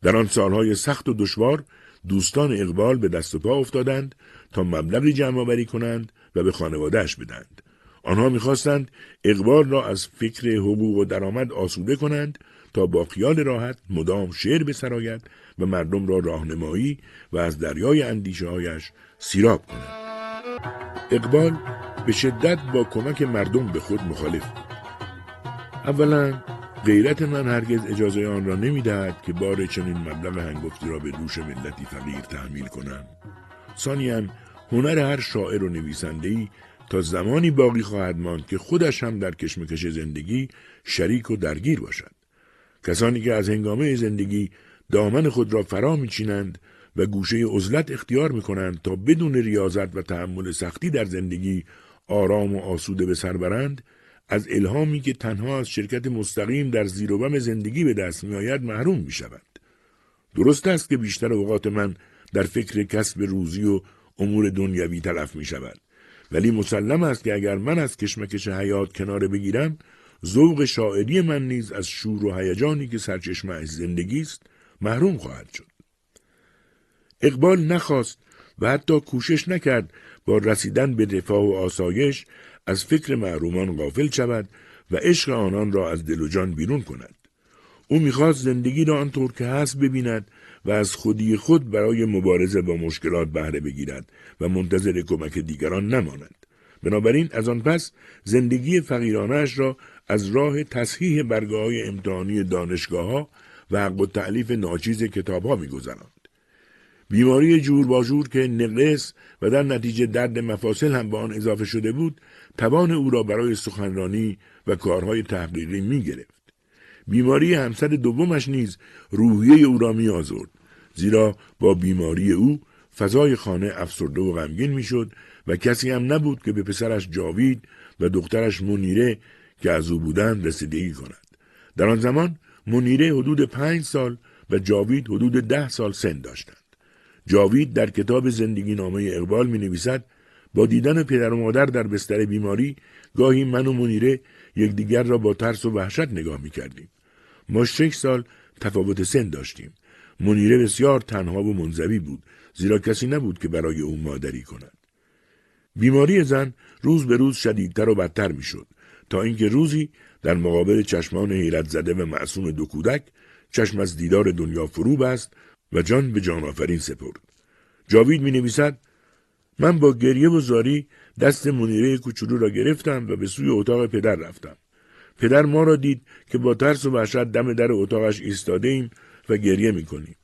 در آن سالهای سخت و دشوار دوستان اقبال به دست و پا افتادند تا مبلغی جمع کنند و به خانوادهش بدند. آنها می‌خواستند اقبال را از فکر حقوق و درآمد آسوده کنند تا با خیال راحت مدام شعر بسراید و مردم را راهنمایی و از دریای اندیشه هایش سیراب کند. اقبال به شدت با کمک مردم به خود مخالف بود. اولا غیرت من هرگز اجازه آن را نمی‌دهد که بار چنین مبلغ هنگفتی را به دوش ملتی فقیر تحمیل کنم. ثانیا هنر هر شاعر و نویسنده‌ای تا زمانی باقی خواهد ماند که خودش هم در کشمکش زندگی شریک و درگیر باشد. کسانی که از هنگامه زندگی دامن خود را فرا میچینند و گوشه عزلت اختیار می کنند تا بدون ریاضت و تحمل سختی در زندگی آرام و آسوده به سر برند از الهامی که تنها از شرکت مستقیم در زیر و بم زندگی به دست می آید محروم می شود. درست است که بیشتر اوقات من در فکر کسب روزی و امور دنیوی تلف می شود. ولی مسلم است که اگر من از کشمکش حیات کنار بگیرم ذوق شاعری من نیز از شور و هیجانی که سرچشمه زندگی است محروم خواهد شد. اقبال نخواست و حتی کوشش نکرد با رسیدن به رفاه و آسایش از فکر معرومان غافل شود و عشق آنان را از دل و جان بیرون کند. او می‌خواست زندگی را آنطور که هست ببیند و از خودی خود برای مبارزه با مشکلات بهره بگیرد و منتظر کمک دیگران نماند. بنابراین از آن پس زندگی فقیرانش را از راه تصحیح برگاه های امتحانی دانشگاه ها و حق و تعلیف ناچیز کتاب ها می بیماری جور با جور که نقص و در نتیجه درد مفاصل هم به آن اضافه شده بود توان او را برای سخنرانی و کارهای تحقیقی می گرفت. بیماری همسر دومش نیز روحیه او را می آزرد. زیرا با بیماری او فضای خانه افسرده و غمگین می‌شد و کسی هم نبود که به پسرش جاوید و دخترش منیره که از او بودند رسیدگی کند. در آن زمان منیره حدود پنج سال و جاوید حدود ده سال سن داشتند. جاوید در کتاب زندگی نامه اقبال می نویسد با دیدن پدر و مادر در بستر بیماری گاهی من و منیره یکدیگر را با ترس و وحشت نگاه می کردیم. ما شش سال تفاوت سن داشتیم. منیره بسیار تنها و منزوی بود زیرا کسی نبود که برای او مادری کند. بیماری زن روز به روز شدیدتر و بدتر می‌شد تا اینکه روزی در مقابل چشمان حیرت زده و معصوم دو کودک چشم از دیدار دنیا فرو بست و جان به جان آفرین سپرد. جاوید می نویسد من با گریه و زاری دست منیره کوچولو را گرفتم و به سوی اتاق پدر رفتم. پدر ما را دید که با ترس و وحشت دم در اتاقش ایستاده ایم و گریه می کنیم.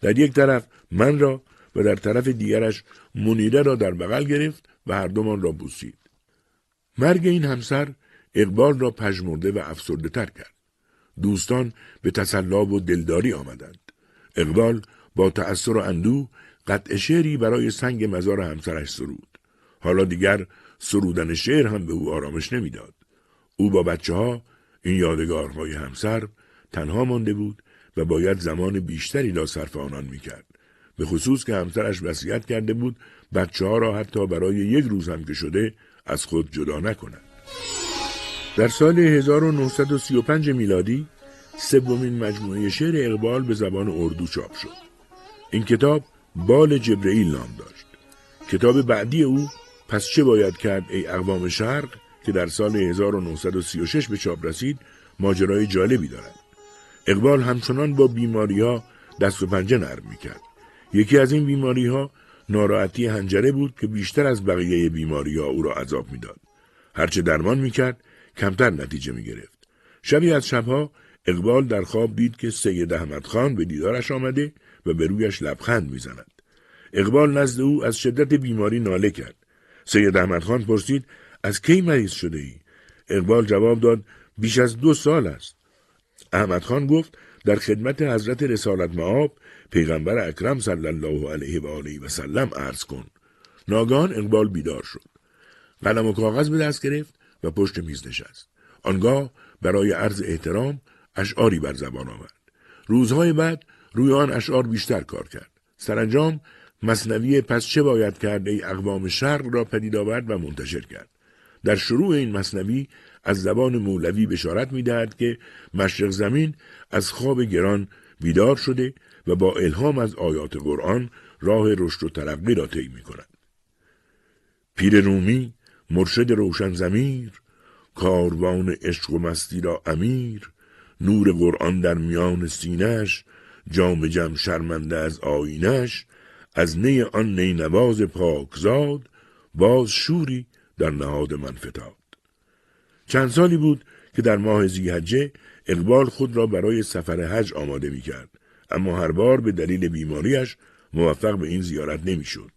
در یک طرف من را و در طرف دیگرش منیره را در بغل گرفت و هر دومان را بوسید. مرگ این همسر اقبال را پژمرده و افسرده تر کرد. دوستان به تسلا و دلداری آمدند. اقبال با تأثیر و اندوه قطع شعری برای سنگ مزار همسرش سرود. حالا دیگر سرودن شعر هم به او آرامش نمی‌داد. او با بچه ها این یادگارهای همسر تنها مانده بود و باید زمان بیشتری را صرف آنان می‌کرد. به خصوص که همسرش وصیت کرده بود بچه ها را حتی برای یک روز هم که شده از خود جدا نکند. در سال 1935 میلادی سومین مجموعه شعر اقبال به زبان اردو چاپ شد. این کتاب بال جبرئیل نام داشت. کتاب بعدی او پس چه باید کرد ای اقوام شرق که در سال 1936 به چاپ رسید ماجرای جالبی دارد. اقبال همچنان با بیماری ها دست و پنجه نرم می کرد. یکی از این بیماری ها ناراحتی هنجره بود که بیشتر از بقیه بیماری ها او را عذاب می‌داد. هرچه درمان می‌کرد کمتر نتیجه می گرفت. شبی از شبها اقبال در خواب دید که سید احمد خان به دیدارش آمده و به رویش لبخند می‌زند. اقبال نزد او از شدت بیماری ناله کرد. سید احمد خان پرسید از کی مریض شده ای؟ اقبال جواب داد بیش از دو سال است. احمد خان گفت در خدمت حضرت رسالت معاب پیغمبر اکرم صلی الله علیه و آله و سلم عرض کن. ناگان اقبال بیدار شد. قلم و کاغذ به دست گرفت و پشت میز نشست. آنگاه برای عرض احترام اشعاری بر زبان آورد. روزهای بعد روی آن اشعار بیشتر کار کرد. سرانجام مصنوی پس چه باید کرد ای اقوام شرق را پدید آورد و منتشر کرد. در شروع این مصنوی از زبان مولوی بشارت می‌دهد که مشرق زمین از خواب گران بیدار شده و با الهام از آیات قرآن راه رشد و ترقی را طی می کند. پیر رومی مرشد روشن زمیر کاروان عشق و مستی را امیر نور قرآن در میان سینش جام جم شرمنده از آینش از نی آن نی نواز پاکزاد باز شوری در نهاد من فتاد چند سالی بود که در ماه زیحجه اقبال خود را برای سفر حج آماده می کرد اما هر بار به دلیل بیماریش موفق به این زیارت نمی‌شد.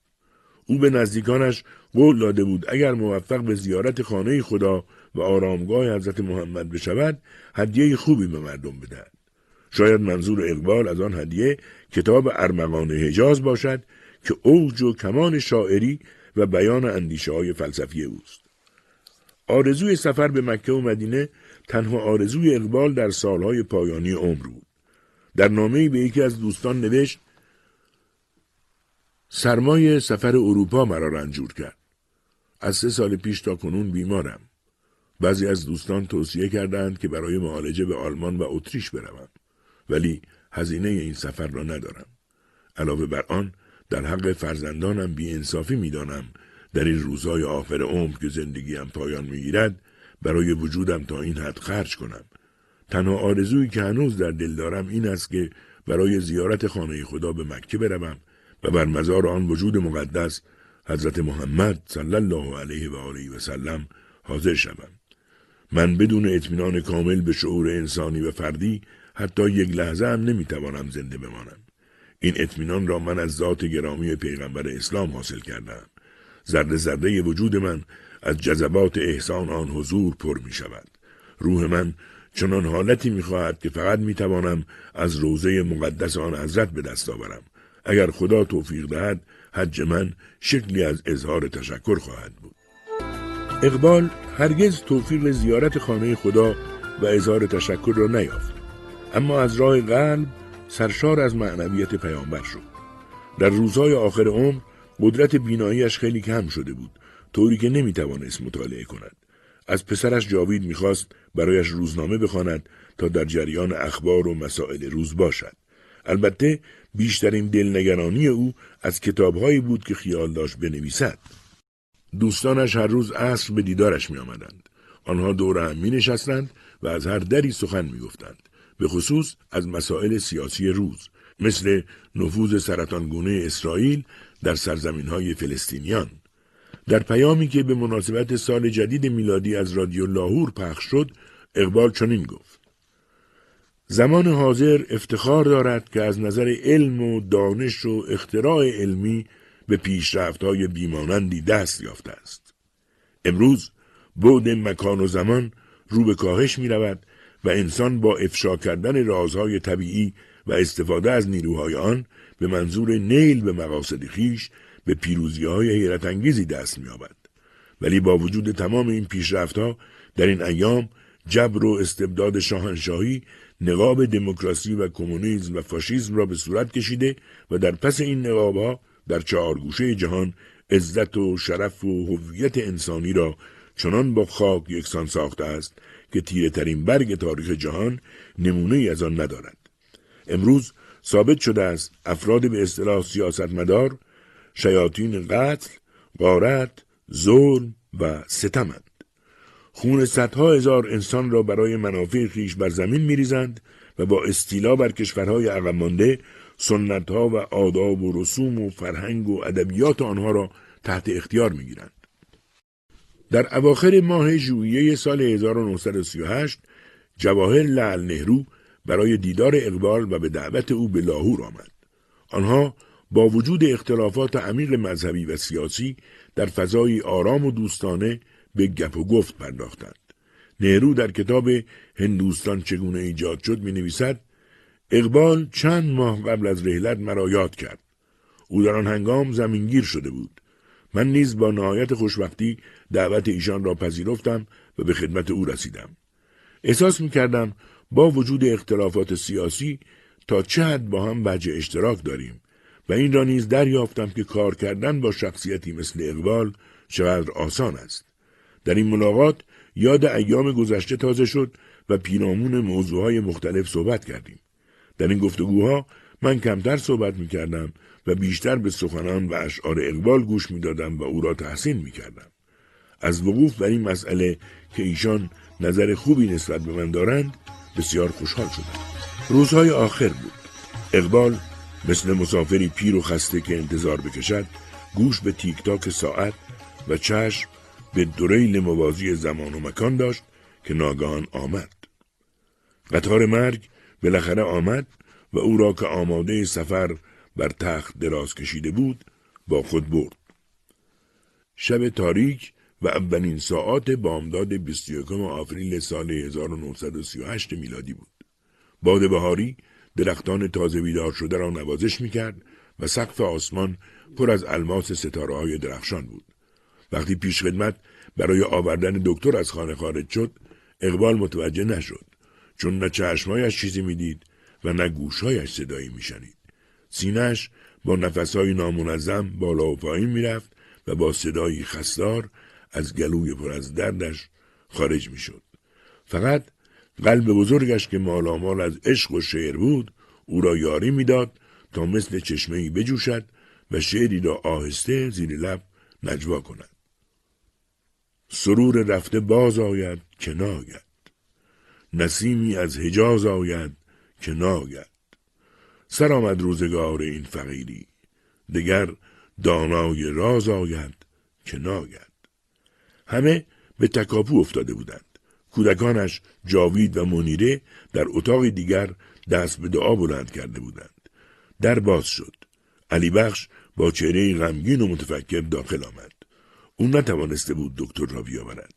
او به نزدیکانش قول داده بود اگر موفق به زیارت خانه خدا و آرامگاه حضرت محمد بشود هدیه خوبی به مردم بدهد. شاید منظور اقبال از آن هدیه کتاب ارمغان حجاز باشد که اوج و کمان شاعری و بیان اندیشه های فلسفی اوست. آرزوی سفر به مکه و مدینه تنها آرزوی اقبال در سالهای پایانی عمر بود. در نامه به یکی از دوستان نوشت سرمای سفر اروپا مرا رنجور کرد. از سه سال پیش تا کنون بیمارم. بعضی از دوستان توصیه کردند که برای معالجه به آلمان و اتریش بروم. ولی هزینه این سفر را ندارم. علاوه بر آن در حق فرزندانم بی انصافی می دانم در این روزهای آخر عمر که زندگیم پایان می گیرد برای وجودم تا این حد خرج کنم. تنها آرزویی که هنوز در دل دارم این است که برای زیارت خانه خدا به مکه بروم و بر مزار آن وجود مقدس حضرت محمد صلی الله علیه و آله و سلم حاضر شوم. من بدون اطمینان کامل به شعور انسانی و فردی حتی یک لحظه هم نمی‌توانم زنده بمانم. این اطمینان را من از ذات گرامی پیغمبر اسلام حاصل کردم. ذره ذره وجود من از جذبات احسان آن حضور پر می شود. روح من چنان حالتی می خواهد که فقط می توانم از روزه مقدس آن حضرت به دست آورم. اگر خدا توفیق دهد حج من شکلی از اظهار تشکر خواهد بود اقبال هرگز توفیق زیارت خانه خدا و اظهار تشکر را نیافت اما از راه قلب سرشار از معنویت پیامبر شد در روزهای آخر عمر قدرت بیناییش خیلی کم شده بود طوری که نمی‌توانست مطالعه کند از پسرش جاوید می‌خواست برایش روزنامه بخواند تا در جریان اخبار و مسائل روز باشد البته بیشترین دلنگرانی او از کتابهایی بود که خیال داشت بنویسد دوستانش هر روز عصر به دیدارش می آمدند. آنها دور هم می نشستند و از هر دری سخن می گفتند. به خصوص از مسائل سیاسی روز مثل نفوذ سرطانگونه اسرائیل در سرزمین های فلسطینیان در پیامی که به مناسبت سال جدید میلادی از رادیو لاهور پخش شد اقبال چنین گفت زمان حاضر افتخار دارد که از نظر علم و دانش و اختراع علمی به های بیمانندی دست یافته است. امروز بود مکان و زمان رو به کاهش می رود و انسان با افشا کردن رازهای طبیعی و استفاده از نیروهای آن به منظور نیل به مقاصد خیش به پیروزی های حیرت انگیزی دست می آبد. ولی با وجود تمام این پیشرفتها در این ایام جبر و استبداد شاهنشاهی نقاب دموکراسی و کمونیسم و فاشیسم را به صورت کشیده و در پس این نقاب در چهار گوشه جهان عزت و شرف و هویت انسانی را چنان با خاک یکسان ساخته است که تیره ترین برگ تاریخ جهان نمونه از آن ندارد. امروز ثابت شده است افراد به اصطلاح سیاستمدار شیاطین قتل، غارت، ظلم و ستمند. خون صدها هزار انسان را برای منافع خیش بر زمین میریزند و با استیلا بر کشورهای عقب مانده سنت ها و آداب و رسوم و فرهنگ و ادبیات آنها را تحت اختیار می گیرند. در اواخر ماه ژوئیه سال 1938 جواهر لعل نهرو برای دیدار اقبال و به دعوت او به لاهور آمد. آنها با وجود اختلافات عمیق مذهبی و سیاسی در فضای آرام و دوستانه به گپ و گفت پرداختند. نهرو در کتاب هندوستان چگونه ایجاد شد می نویسد اقبال چند ماه قبل از رحلت مرا یاد کرد. او در آن هنگام زمینگیر شده بود. من نیز با نهایت خوشبختی دعوت ایشان را پذیرفتم و به خدمت او رسیدم. احساس می کردم با وجود اختلافات سیاسی تا چه حد با هم وجه اشتراک داریم و این را نیز دریافتم که کار کردن با شخصیتی مثل اقبال چقدر آسان است. در این ملاقات یاد ایام گذشته تازه شد و پیرامون موضوعهای مختلف صحبت کردیم. در این گفتگوها من کمتر صحبت می کردم و بیشتر به سخنان و اشعار اقبال گوش می دادم و او را تحسین می کردم. از وقوف بر این مسئله که ایشان نظر خوبی نسبت به من دارند بسیار خوشحال شدم. روزهای آخر بود. اقبال مثل مسافری پیر و خسته که انتظار بکشد گوش به تیک تاک ساعت و چشم به دوریل موازی زمان و مکان داشت که ناگهان آمد. قطار مرگ بالاخره آمد و او را که آماده سفر بر تخت دراز کشیده بود با خود برد. شب تاریک و اولین ساعات بامداد 21 آوریل سال 1938 میلادی بود. باد بهاری درختان تازه بیدار شده را نوازش می‌کرد و سقف آسمان پر از الماس ستاره های درخشان بود. وقتی پیش خدمت برای آوردن دکتر از خانه خارج شد، اقبال متوجه نشد. چون نه چشمایش چیزی می‌دید و نه گوشهایش صدایی میشنید. سینهش با نفسهای نامنظم بالا و پایین می‌رفت و با صدایی خستار از گلوی پر از دردش خارج می‌شد. فقط قلب بزرگش که مالامال از عشق و شعر بود او را یاری می‌داد تا مثل چشمه بجوشد و شعری را آهسته زیر لب نجوا کند. سرور رفته باز آید که ناید. نسیمی از حجاز آید که ناید سر آمد روزگار این فقیری. دگر دانای راز آید که ناید. همه به تکاپو افتاده بودند. کودکانش جاوید و منیره در اتاق دیگر دست به دعا بلند کرده بودند. در باز شد. علی بخش با چهره غمگین و متفکر داخل آمد. او نتوانسته بود دکتر را بیاورد.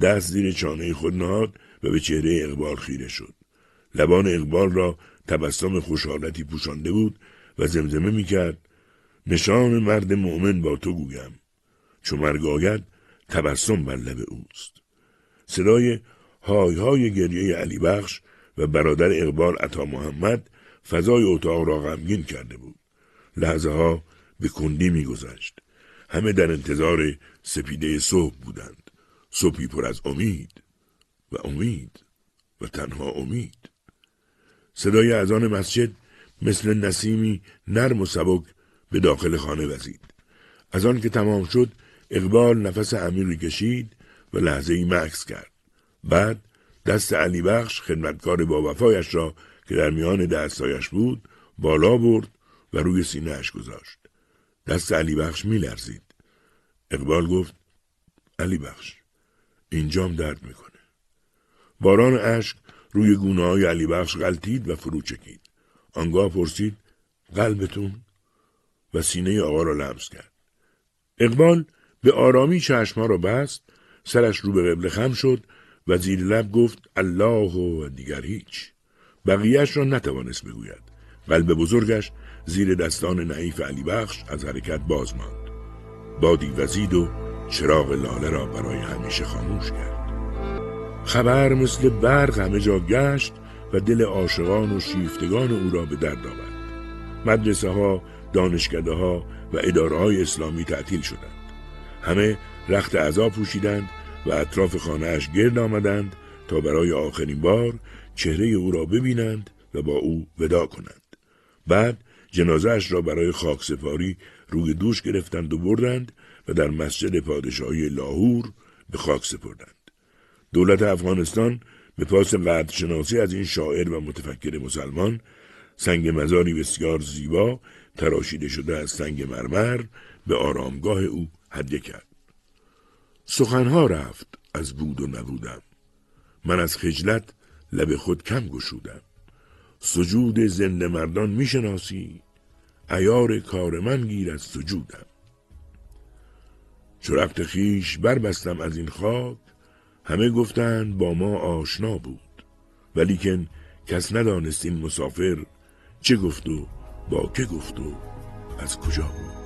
دست زیر چانه خود نهاد و به چهره اقبال خیره شد. لبان اقبال را تبسم خوشحالتی پوشانده بود و زمزمه می‌کرد. نشان مرد مؤمن با تو گویم. چون مرگ آید تبسم بر لب اوست. صدای های های گریه علی بخش و برادر اقبال عطا محمد فضای اتاق را غمگین کرده بود. لحظه ها به کندی میگذشت. همه در انتظار سپیده صبح بودند. صبحی پر از امید و امید و تنها امید. صدای اذان مسجد مثل نسیمی نرم و سبک به داخل خانه وزید. از آن که تمام شد اقبال نفس عمیقی کشید و لحظه ای مکس کرد. بعد دست علی بخش خدمتکار با وفایش را که در میان دستایش بود بالا برد و روی سینهاش گذاشت. دست علی بخش می لرزید. اقبال گفت علی بخش اینجام درد می‌کنه. باران اشک روی گونه های علی بخش غلطید و فرو چکید. آنگاه پرسید قلبتون؟ و سینه آقا را لمس کرد. اقبال به آرامی چشمها را بست سرش رو به قبل خم شد و زیر لب گفت الله و دیگر هیچ. بقیهش را نتوانست بگوید. قلب بزرگش زیر دستان نعیف علی بخش از حرکت باز ماند. بادی وزید و چراغ لاله را برای همیشه خاموش کرد. خبر مثل برق همه جا گشت و دل عاشقان و شیفتگان او را به درد آورد. مدرسه ها دانشکده ها و اداره های اسلامی تعطیل شدند. همه رخت عذا پوشیدند و اطراف خانهاش گرد آمدند تا برای آخرین بار چهره او را ببینند و با او ودا کنند. بعد جنازهش را برای خاک سپاری روی دوش گرفتند و بردند و در مسجد پادشاهی لاهور به خاک سپردند. دولت افغانستان به پاس شناسی از این شاعر و متفکر مسلمان سنگ مزاری بسیار زیبا تراشیده شده از سنگ مرمر به آرامگاه او هدیه کرد. سخنها رفت از بود و نبودم. من از خجلت لب خود کم گشودم. سجود زنده مردان می‌شناسی ایار کار من گیر از سجودم. چو رفت خیش بربستم از این خاک همه گفتند با ما آشنا بود. ولیکن کس ندانست این مسافر چه گفت و با که گفت و از کجا بود.